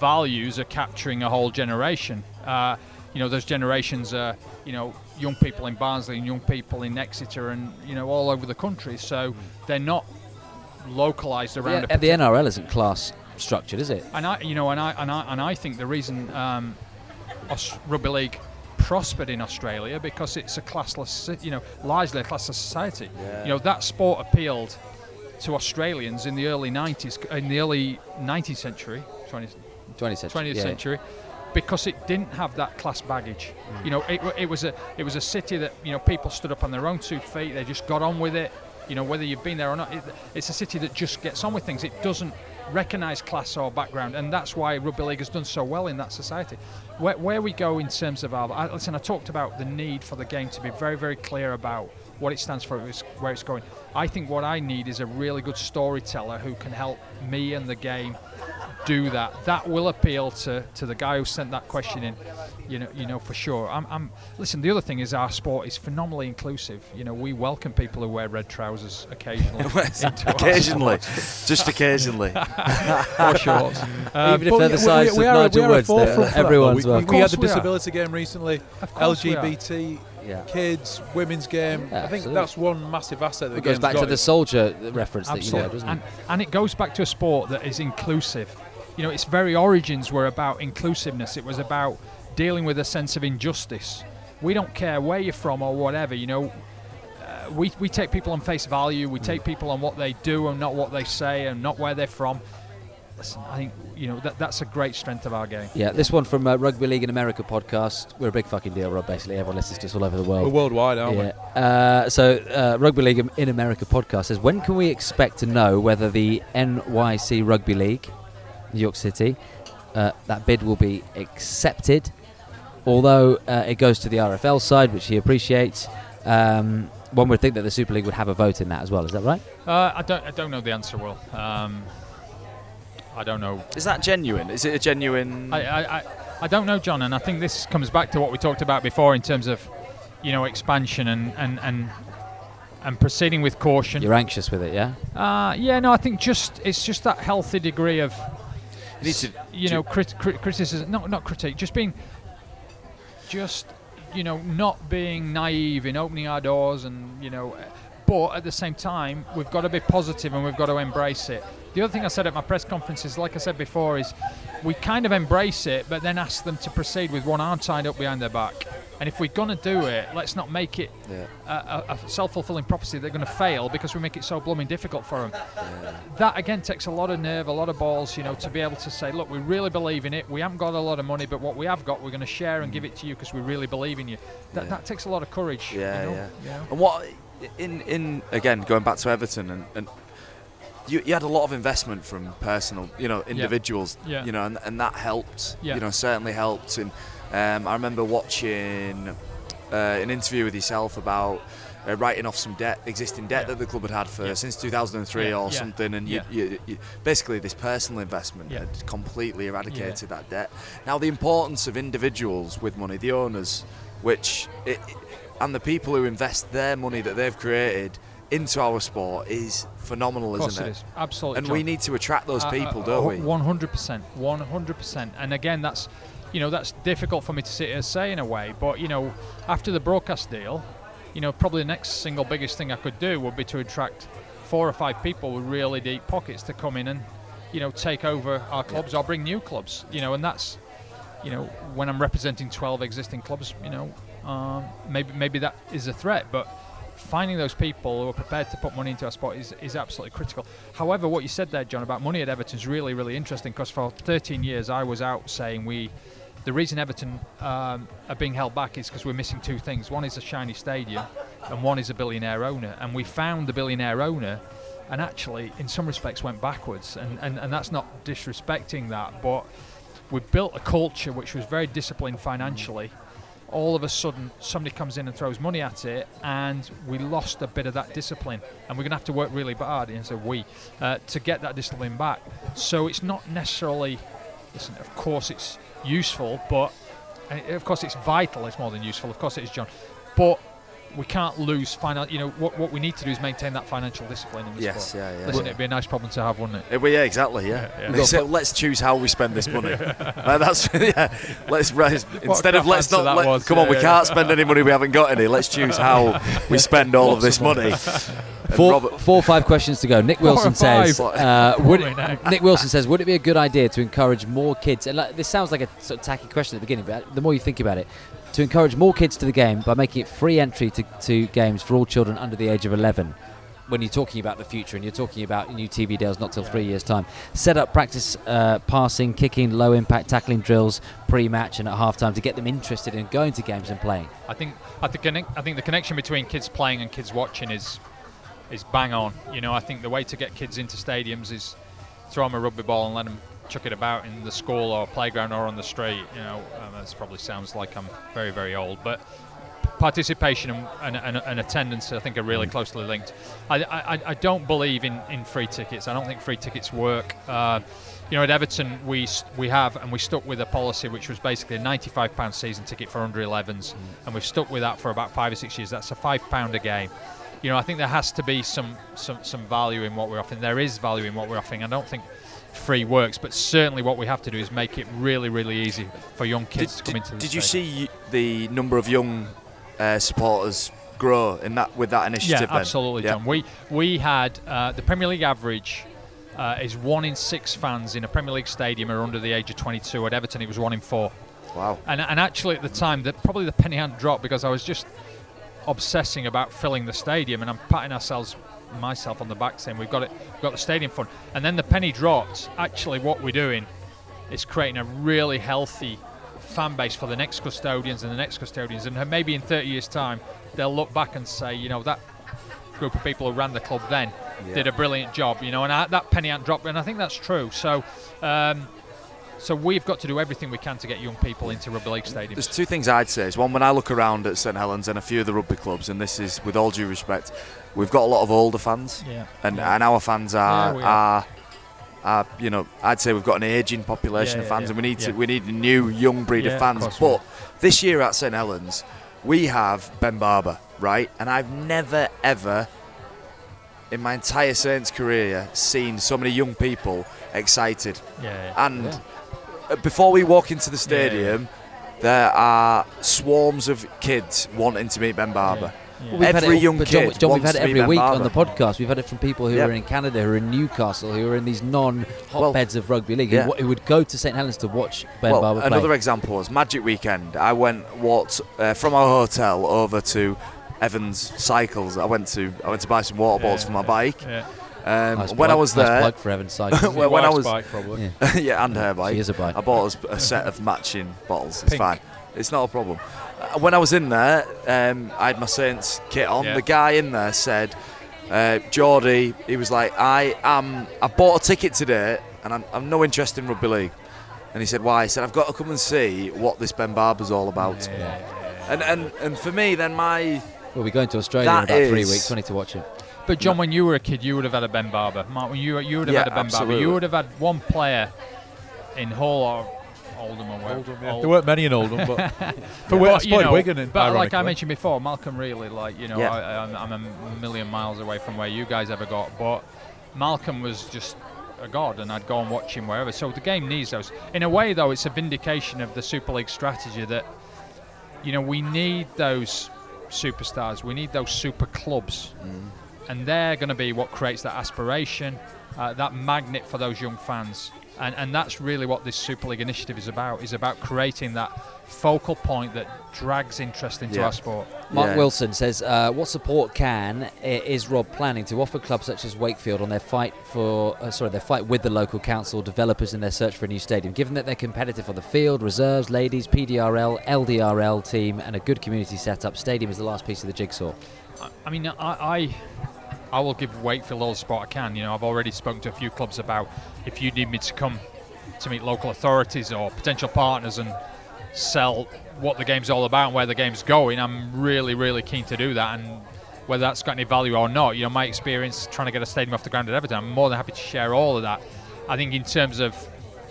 values are capturing a whole generation. Uh, you know, those generations are, you know, young people in Barnsley and young people in Exeter and, you know, all over the country. So they're not localized around The, a the NRL isn't class structured, is it? and I, you know, and I and I and I think the reason um, Aus- rugby league prospered in Australia because it's a classless, you know, largely a classless society. Yeah. You know, that sport appealed to Australians in the early 90s, in the early 19th century, 20th, 20th century. 20th yeah. century, because it didn't have that class baggage. You know, it, it was a it was a city that you know people stood up on their own two feet. They just got on with it. You know, whether you've been there or not, it, it's a city that just gets on with things. It doesn't recognise class or background, and that's why rugby league has done so well in that society. Where, where we go in terms of our I, listen, I talked about the need for the game to be very very clear about what it stands for, where it's going. I think what I need is a really good storyteller who can help me and the game do that. That will appeal to, to the guy who sent that question in. You know, you know for sure. I'm, I'm. Listen, the other thing is our sport is phenomenally inclusive. You know, we welcome people who wear red trousers occasionally. occasionally, just occasionally. or shorts. Um, Even if they're the size we of are, Nigel we are a Woods, they're- forefront for that, everyone's we, we, welcome. we had the course are. disability game recently, Of course we are. LGBT, Yeah. kids, women's game. Yeah, I think absolutely. that's one massive asset that It goes back got. to the soldier reference that you Absolutely. know, doesn't and, it? and it goes back to a sport that is inclusive. You know, its very origins were about inclusiveness. It was about dealing with a sense of injustice. We don't care where you're from or whatever. You know, uh, we we take people on face value. We take people on what they do and not what they say and not where they're from. Listen, I think you know that that's a great strength of our game. Yeah, this one from uh, Rugby League in America podcast. We're a big fucking deal, Rob. Basically, everyone listens to us all over the We're world. worldwide, aren't we? Yeah. Uh, so, uh, Rugby League in America podcast says, when can we expect to know whether the NYC Rugby League, New York City, uh, that bid will be accepted? Although uh, it goes to the RFL side, which he appreciates. Um, one would think that the Super League would have a vote in that as well. Is that right? Uh, I don't I don't know the answer. Will um, I don't know Is that genuine? Is it a genuine? I, I, I, I don't know, John, and I think this comes back to what we talked about before in terms of, you know, expansion and and and, and proceeding with caution. You're anxious with it, yeah? Uh, yeah, no, I think just it's just that healthy degree of, You need to- you know, crit- crit- criticism. Not not critique, just being, just you know, not being naive in opening our doors and you know, but at the same time, we've got to be positive and we've got to embrace it. The other thing I said at my press conference is, like I said before, is we kind of embrace it, but then ask them to proceed with one arm tied up behind their back. And if we're going to do it, let's not make it Yeah. a, a, a self-fulfilling prophecy they're going to fail because we make it so blooming difficult for them. That again takes a lot of nerve, a lot of balls, you know, to be able to say, look, we really believe in it. We haven't got a lot of money, but what we have got, we're going to share and give mm. it to you because we really believe in you. That, Yeah. that takes a lot of courage. Yeah, you know, yeah. you know. And what in in again going back to Everton and, and you, you had a lot of investment from personal, you know, individuals, Yeah. you know, and, and that helped. Yeah. You know, certainly helped. And Um, I remember watching uh, an interview with yourself about uh, writing off some debt, existing debt Yeah. that the club had had for Yeah. since 2003 Yeah, or something, and you, you, you, basically this personal investment had completely eradicated that debt. Now the importance of individuals with money, the owners, which it, and the people who invest their money that they've created into our sport is phenomenal, isn't it it? is. Absolutely. And John. we need to attract those Uh, people, uh, don't we? One hundred percent, one hundred percent. And again, that's you know that's difficult for me to sit here and say in a way. But you know, after the broadcast deal, you know, probably the next single biggest thing I could do would be to attract four or five people with really deep pockets to come in and you know take over our clubs or bring new clubs. You know, and that's you know when I'm representing twelve existing clubs, you know, um, maybe maybe that is a threat, but. Finding those people who are prepared to put money into our sport is, is absolutely critical. However, what you said there, John, about money at Everton is really, really interesting because for 13 years I was out saying we, the reason Everton um, are being held back is because we're missing two things. One is a shiny stadium, and one is a billionaire owner. And we found the billionaire owner, and actually, in some respects, went backwards. And, and, and that's not disrespecting that, but we built a culture which was very disciplined financially. All of a sudden, somebody comes in and throws money at it, and we lost a bit of that discipline. And we're going to have to work really hard, and so we, uh, to get that discipline back. So it's not necessarily, listen, of course it's useful, but eh, of course it's vital. It's more than useful. Of course it is, John. But we can't lose final. You know what? What we need to do is maintain that financial discipline in the Yes, sport. yeah, yeah. Listen, it'd be a nice problem to have, wouldn't it? Well, yeah, exactly. Yeah. Yeah, yeah. So let's choose how we spend this money. Uh, that's yeah. Let's right, instead of let's not. Let, was. come on, Yeah, we can't spend any money we haven't got any. Let's choose how we spend all of this money. Four, four or five questions to go. Nick Wilson says, uh, would Boring, eh? Nick Wilson says, would it be a good idea to encourage more kids? And like, this sounds like a sort of tacky question at the beginning, but the more you think about it, to encourage more kids to the game by making it free entry to, to games for all children under the age of 11. When you're talking about the future and you're talking about new TV deals not till three years' time, set up practice uh, passing, kicking, low impact tackling drills pre-match and at halftime to get them interested in going to games and playing. I think I think I think the connection between kids playing and kids watching is is bang on. You know, I think the way to get kids into stadiums is throw them a rugby ball and let them chuck it about in the school or playground or on the street. You know, um, this probably sounds like I'm very very old, but participation and, and, and, and attendance I think are really closely linked. I, I, I don't believe in, in free tickets. I don't think free tickets work. Uh, you know, at Everton we we have and we stuck with a policy which was basically a 95 pound season ticket for under 11s, and we've stuck with that for about five or six years. That's a five pound a game. You know, I think there has to be some, some some value in what we're offering. There is value in what we're offering. I don't think free works, but certainly what we have to do is make it really really easy for young did, kids to come did- into the did you stadium. see the number of young uh, supporters grow in that with that initiative? Yeah, absolutely, Yeah. John. We we had uh, the Premier League average uh, is one in six fans in a Premier League stadium are under the age of 22. At Everton, it was one in four. Wow. And, and actually, at the time, that probably the penny hadn't dropped because I was just obsessing about filling the stadium, and I'm patting ourselves, myself on the back, saying we've got it, we've got the stadium full. And then the penny dropped. Actually, what we're doing is creating a really healthy fan base for the next custodians and the next custodians, and maybe in 30 years' time, they'll look back and say, you know, that group of people who ran the club then Yeah. did a brilliant job, you know, and I, that penny hadn't dropped, and I think that's true. So. Um, so we've got to do everything we can to get young people into rugby league stadiums. There's two things I'd say. Is one, when I look around at St Helens and a few of the rugby clubs, and this is with all due respect, we've got a lot of older fans, Yeah. and, Yeah. and our fans are, Yeah, are, you know, I'd say we've got an aging population of fans, and we need to we need a new young breed of of fans. we but this year at St Helens, we have Ben Barba, right? And I've never ever in my entire Saints career seen so many young people excited. Yeah, yeah. And Yeah. Uh, before we walk into the Yeah, yeah. stadium, there are swarms of kids wanting to meet Ben Barba. Yeah. Well, we've had Every it, young but John, kid John, we've wants had it every Ben week on the podcast. We've had it from people who Yep. are in Canada, who are in Newcastle, who are in these non-hotbeds of rugby league, Yeah. who, who would go to St Helens to watch Ben well, Barber play. another example was Magic Weekend. I went walked uh, from our hotel over to Evans Cycles. I went to I went to buy some water bottles Yeah, for my yeah, bike. Yeah. Um, Nice when I plug- was nice there, plug for Evan Cycles. Well, when I was- bike, probably. yeah. yeah, and her bike. She is a bike. I bought us a set of matching bottles. It's Pink. fine. It's not a problem. Uh, when I was in there, um, I had my Saints kit on. Yeah. The guy in there said, uh, "Geordie," he was like, "I am. I bought a ticket today, and I'm, I'm no interest in rugby league." And he said, "Why?" He said, "I've got to come and see what this Ben Barba's all about." Yeah. And and and for me, then my We'll be going to Australia in That about three weeks. I need to watch it. But John, when you were a kid, you would have had a Ben Barba. Mark, when you you would have Yeah, had a Ben Barba. You would have had one player in Hull or Oldham or where. Oldham, yeah. There weren't many in Oldham, but for But, West you know, Wigan, but like I ironically. mentioned before, Malcolm Reilly, like you know, Yeah. I, I'm, I'm a million miles away from where you guys ever got, but Malcolm was just a god, and I'd go and watch him wherever. So the game needs those. In a way, though, it's a vindication of the Super League strategy that you know we need those superstars, we need those super clubs, mm. And they're going to be what creates that aspiration, uh, that magnet for those young fans. And, and that's really what this Super League initiative is about. Is about creating that focal point that drags interest into Yeah. our sport. Mark Yeah. Wilson says, uh, "What support can is Rob planning to offer clubs such as Wakefield on their fight for uh, sorry their fight with the local council developers in their search for a new stadium? Given that they're competitive on the field, reserves, ladies, PDRL, LDRL team, and a good community setup, stadium is the last piece of the jigsaw." I, mean, I, I I will give Wakefield all the support I can. You know, I've already spoken to a few clubs about if you need me to come to meet local authorities or potential partners and sell what the game's all about and where the game's going. I'm really, really keen to do that. And whether that's got any value or not, you know, my experience trying to get a stadium off the ground at Everton, I'm more than happy to share all of that. I think in terms of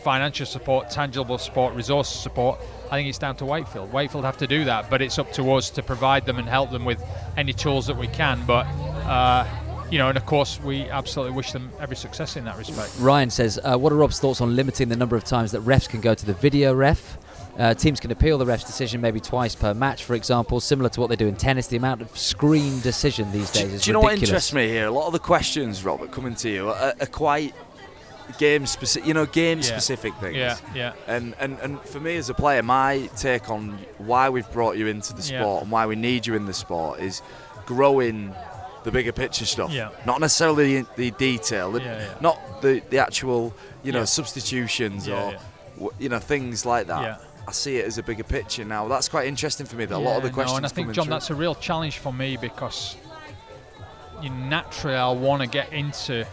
financial support, tangible support, resource support, I think it's down to Wakefield. Wakefield have to do that, but it's up to us to provide them and help them with any tools that we can. But uh, you know, and of course, we absolutely wish them every success in that respect. Ryan says, uh, "What are Rob's thoughts on limiting the number of times that refs can go to the video ref?" Uh, teams can appeal the ref's decision maybe twice per match, for example, similar to what they do in tennis. The amount of screen decision these days do, is do you know what interests me here? A lot of the questions, Robert, coming to you are, are quite game specific. You know, game Yeah. specific things. Yeah, yeah. And, and and for me as a player, my take on why we've brought you into the Yeah. sport and why we need you in the sport is growing the bigger picture stuff. Yeah. Not necessarily the, the detail, the- Yeah, yeah. not the, the actual, you know, Yeah. substitutions Yeah, or yeah. you know things like that. Yeah. I see it as a bigger picture now. That's quite interesting for me. That a lot of the Yeah, questions No, and I think, Jon, through. that's a real challenge for me because you naturally I want to get into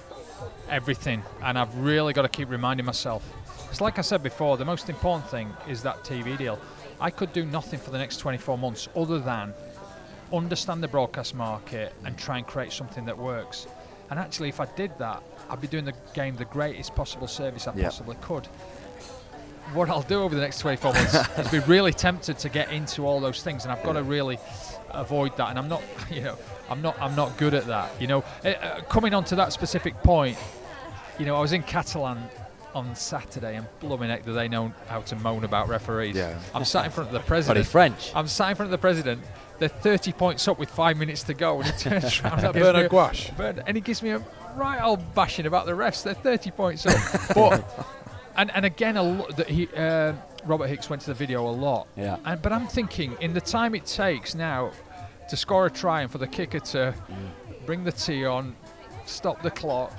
everything, and I've really got to keep reminding myself. It's like I said before, the most important thing is that TV deal. I could do nothing for the next 24 months other than understand the broadcast market and try and create something that works. And actually, if I did that, I'd be doing the game the greatest possible service I Yep. possibly could what I'll do over the next 24 months is be really tempted to get into all those things, and I've got to really avoid that. And I'm not, you know, I'm not, I'm not good at that. You know, Uh, uh, coming on to that specific point, you know, I was in Catalan on Saturday, and blooming heck, do they know how to moan about referees? Yeah. I'm sat in front of the Bloody president. French. I'm sat in front of the president. They're 30 points up with five minutes to go, and he turns around and gives Bernard a- Guasch. Bernard- and he gives me a right old bashing about the refs. They're 30 points up, but and and again, a lo- that he uh, Robert Hicks went to the video a lot. Yeah. And, but I'm thinking, in the time it takes now to score a try and for the kicker to mm. bring the tee on, stop the clock,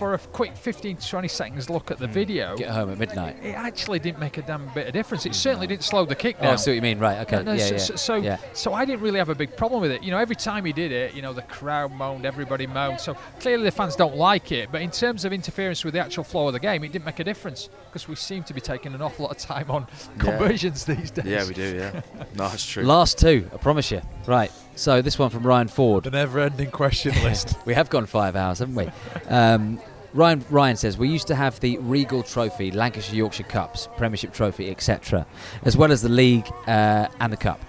for a quick 15 to 20 seconds look at the video, Get home at midnight. it actually didn't make a damn bit of difference. It certainly didn't slow the kick Oh, down. I see what you mean. Right. Okay. No, no, yeah, so, yeah. so, so, yeah. so I didn't really have a big problem with it. You know, every time he did it, you know, the crowd moaned, everybody moaned. So clearly the fans don't like it. But in terms of interference with the actual flow of the game, it didn't make a difference because we seem to be taking an awful lot of time on conversions these days. yeah, we do. Yeah, no, that's true. Last two, I promise you. Right. So this one from Ryan Ford. The never-ending question list. We have gone five hours, haven't we? Um, Ryan Ryan says we used to have the Regal Trophy, Lancashire Yorkshire Cups, Premiership Trophy, etc., as well as the league uh, and the cup.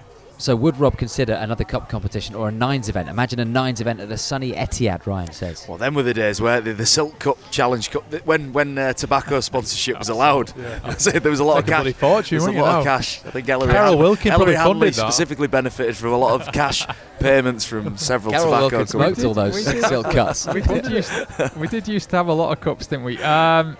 So would Rob consider another cup competition or a nines event? Imagine a nines event at the sunny Etihad. Ryan says. Well, then were the days where the, the Silk Cup Challenge Cup, when when uh, tobacco sponsorship was allowed. So there was a lot of Like a bloody cash. fortune, There was a wouldn't you lot of cash. I think Ellery, Carol Han- Wilkin Ellery probably Hanley funded that. specifically benefited from a lot of cash payments from several Carol tobacco Wilkins companies. smoked all those silk cuts. we did used we did used to have a lot of cups, didn't we? Um,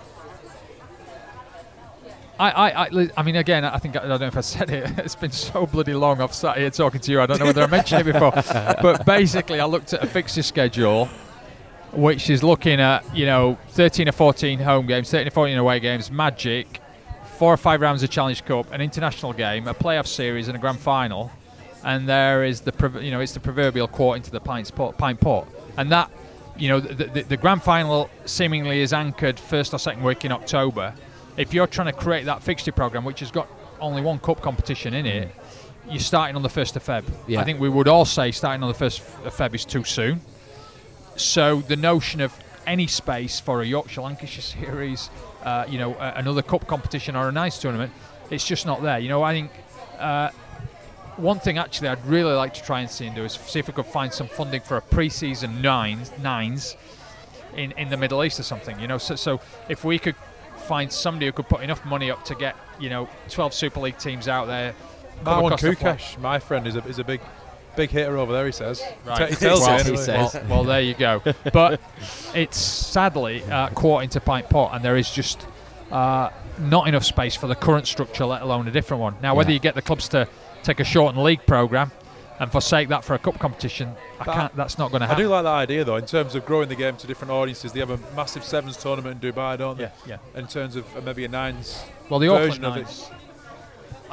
I, I, I, I mean, again, I think I don't know if I said it. It's been so bloody long. I've sat here talking to you. I don't know whether I mentioned it before, but basically, I looked at a fixture schedule, which is looking at you know 13 or 14 home games, 13 or 14 away games, Magic, four or five rounds of Challenge Cup, an international game, a playoff series, and a grand final. And there is the you know it's the proverbial quart into the pint pot, pint pot, and that you know the, the, the grand final seemingly is anchored first or second week in October. If you're trying to create that fixture program, which has got only one cup competition in it, you're starting on the first of Feb. Yeah. I think we would all say starting on the first of Feb is too soon. So the notion of any space for a Yorkshire Lancashire series, uh, you know, another cup competition or a nice tournament, it's just not there. You know, I think uh, one thing actually I'd really like to try and see and do is see if we could find some funding for a pre-season nines nines in, in the Middle East or something. You know, so so if we could find somebody who could put enough money up to get you know 12 Super League teams out there. Marwan. Koukash, my friend, is a, is a big big hitter over there. He says. Right. He tells Well, he says. Well, well, there you go. But it's sadly uh, caught into Pint Pot, and there is just uh, not enough space for the current structure, let alone a different one. Now, whether Yeah. you get the clubs to take a shortened league program and forsake that for a cup competition, I But can't. That's not going to happen. I do like that idea though, in terms of growing the game to different audiences. They have a massive sevens tournament in Dubai, don't they? Yeah, yeah. In terms of maybe a nines. Well, the version Auckland of it.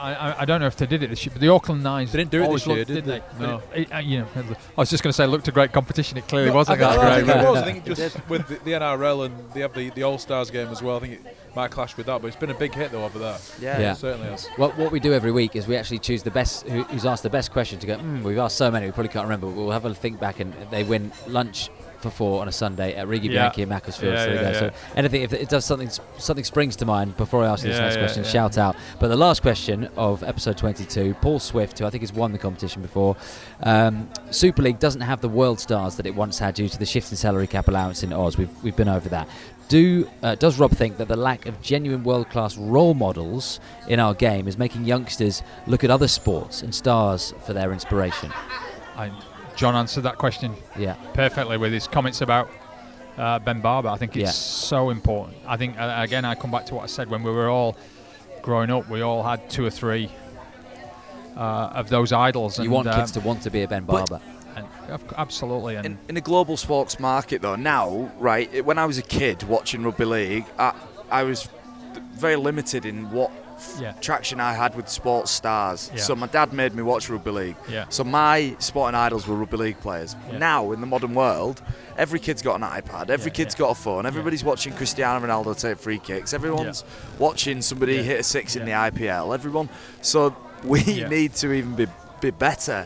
Nines. I, I, I don't know if they did it this year, but the Auckland Nines. They didn't do it this year, looked- did they? they? No. It- it- uh, you know, I was just going to say, it looked a great competition. It clearly No, wasn't. I think, that I great. think it was. I think just with the, the NRL and they have the, the All Stars game as well. I think it might clash with that, but it's been a big hit though over there. Yeah. Yeah. It certainly has. What, what we do every week is we actually choose the best, who, who's asked the best question to go, mm, we've asked so many, we probably can't remember, but we'll have a think back and they win lunch for four on a Sunday at Rigi Yeah. Bianchi in Macclesfield. Yeah, so, yeah, yeah. so anything, if it does something, something springs to mind before I ask you this Yeah, next yeah, question, yeah. shout out. But the last question of episode 22, Paul Swift, who I think has won the competition before, um, Super League doesn't have the world stars that it once had due to the shift in salary cap allowance in Oz. We've, we've been over that. Do uh, does Rob think that the lack of genuine world-class role models in our game is making youngsters look at other sports and stars for their inspiration? I, Jon answered that question Yeah, perfectly with his comments about uh, Ben Barba. I think it's Yeah. so important. I think uh, again, I come back to what I said when we were all growing up. We all had two or three uh, of those idols. you and, want kids to want to be a Ben Barba. and, absolutely. And In, in a global sports market, though, now, right, when I was a kid watching rugby league, I, I was very limited in what yeah, traction I had with sports stars. Yeah. So my dad made me watch rugby league. yeah, So my sporting idols were rugby league players. Now in the modern world, every kid's got an iPad, every kid's got a phone, everybody's watching Cristiano Ronaldo take free kicks, everyone's watching somebody hit a six in the IPL. Everyone, so we need to even be be better.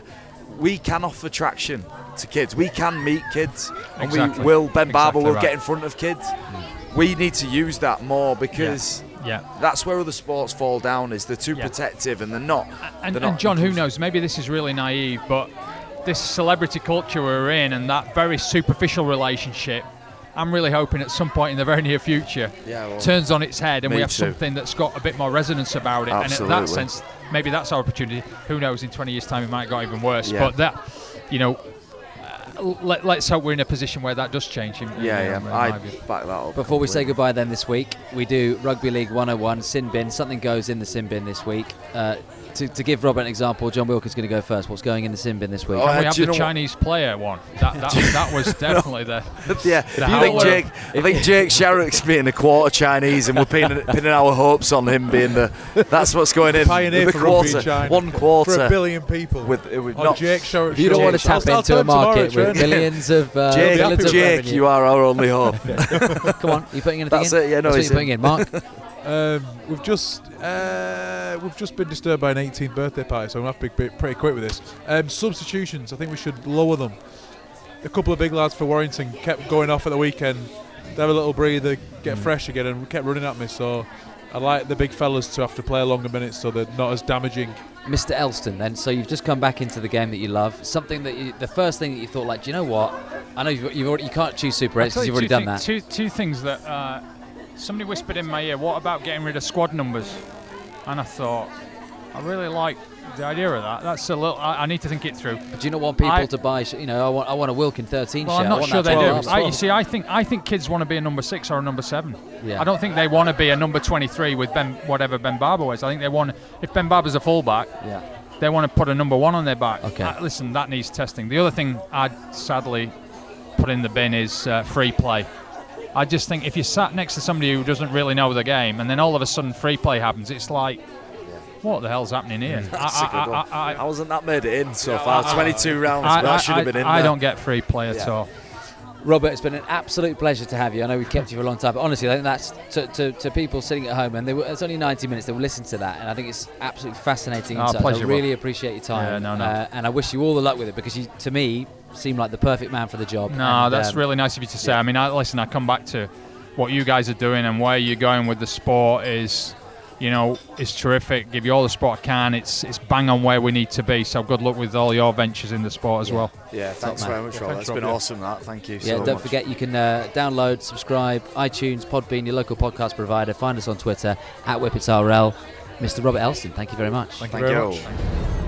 We can offer traction to kids. We can meet kids, and Exactly. we will. Ben Barba Exactly will right. get in front of kids. Mm. We need to use that more because. Yeah. That's where other sports fall down. Is they're too Yeah. protective and they're not. And, they're and Jon, who knows? Maybe this is really naive, but this celebrity culture we're in and that very superficial relationship, I'm really hoping at some point in the very near future Yeah, well, turns on its head and we have too. something that's got a bit more resonance about it. And in that sense, maybe that's our opportunity. Who knows? In 20 years' time, it might go even worse. Yeah. But that, you know, let, let's hope we're in a position where that does change. In, in- yeah, in yeah. I back that up. Before we say goodbye, then this week we do Rugby League 101 sin bin. Something goes in the sin bin this week. Uh, to, to give Robert an example, Jon Wilkin's going to go first. What's going in the sin bin this week? Oh, Can we uh, have the know what- Chinese player one? That, that, that was definitely the. yeah, The I think Jake. I think Jake Shorrocks being a quarter Chinese, and we're pinning, pinning our hopes on him being the. That's what's going in. Pioneer the for rugby in quarter, China. one For a billion people. With it would on not. Jake Show. You don't want to tap I'll, I'll into a him tomorrow market millions of uh, Jake, millions Jake, you are our only hope. Come on, are you putting anything That's in? it, yeah, no, That's what you're putting in, Mark. Um, we've just uh, we've just been disturbed by an 18th birthday party, so I'm gonna have to be pretty- pretty quick with this. Um, substitutions, I think we should lower them. A couple of big lads for Warrington kept going off at the weekend. They have a little breather, get Mm. fresh again, and kept running at me. So I like the big fellas to have to play a longer minutes, so they're not as damaging. Mr. Elstone, then. So you've just come back into the game that you love. Something that you, the first thing that you thought, like, do you know what? I know you've, you've already, you can't choose Super I'll X tell because you you've already done thi- that. Two, two things that uh, somebody whispered in my ear. What about getting rid of squad numbers? And I thought, I really like the idea of that. That's a little. I, I need to think it through. Do you not want people I- to buy? You know, I want, I want a Wilkin 13 Well, shirt. I'm not sure they do. 12 as I, you see, I think I think kids want to be a number six or a number seven. Yeah. I don't think they want to be a number 23 with Ben, whatever Ben Barba was. I think they want, if Ben Barba's a fullback, Yeah. they want to put a number one on their back. Okay. Uh, listen, that needs testing. The other thing I'd sadly put in the bin is uh, free play. I just think if you sat next to somebody who doesn't really know the game and then all of a sudden free play happens, it's like, what the hell's happening here? That's I, a good one. I, I, I wasn't that made it in so Yeah, far. I- 22 rounds, I, but I, that should have been in I there. don't get free play at Yeah. all. Robert, it's been an absolute pleasure to have you. I know we've kept you for a long time, but honestly, I think that's to, to, to people sitting at home, and they were, it's only 90 minutes, they will listen to that, and I think it's absolutely fascinating. Oh, pleasure, I really appreciate your time. Yeah, no, no. Uh, and I wish you all the luck with it because you, to me, seem like the perfect man for the job. No, And, that's um, really nice of you to say. yeah. I mean, I, listen, I come back to what you guys are doing and where you're going with the sport is, you know, is terrific. Give you all the support I can. It's it's bang on where we need to be. So good luck with all your ventures in the sport as Yeah. well. Yeah, thanks man. very much, Yeah, Rob. thanks, That's been yeah. awesome. That. Thank you. Yeah, so don't much. forget you can uh, download, subscribe, iTunes, Podbean, your local podcast provider. Find us on Twitter at WhippetsRL. Mr. Robert Elstone, thank you very much. Thank, Thank you very you. much.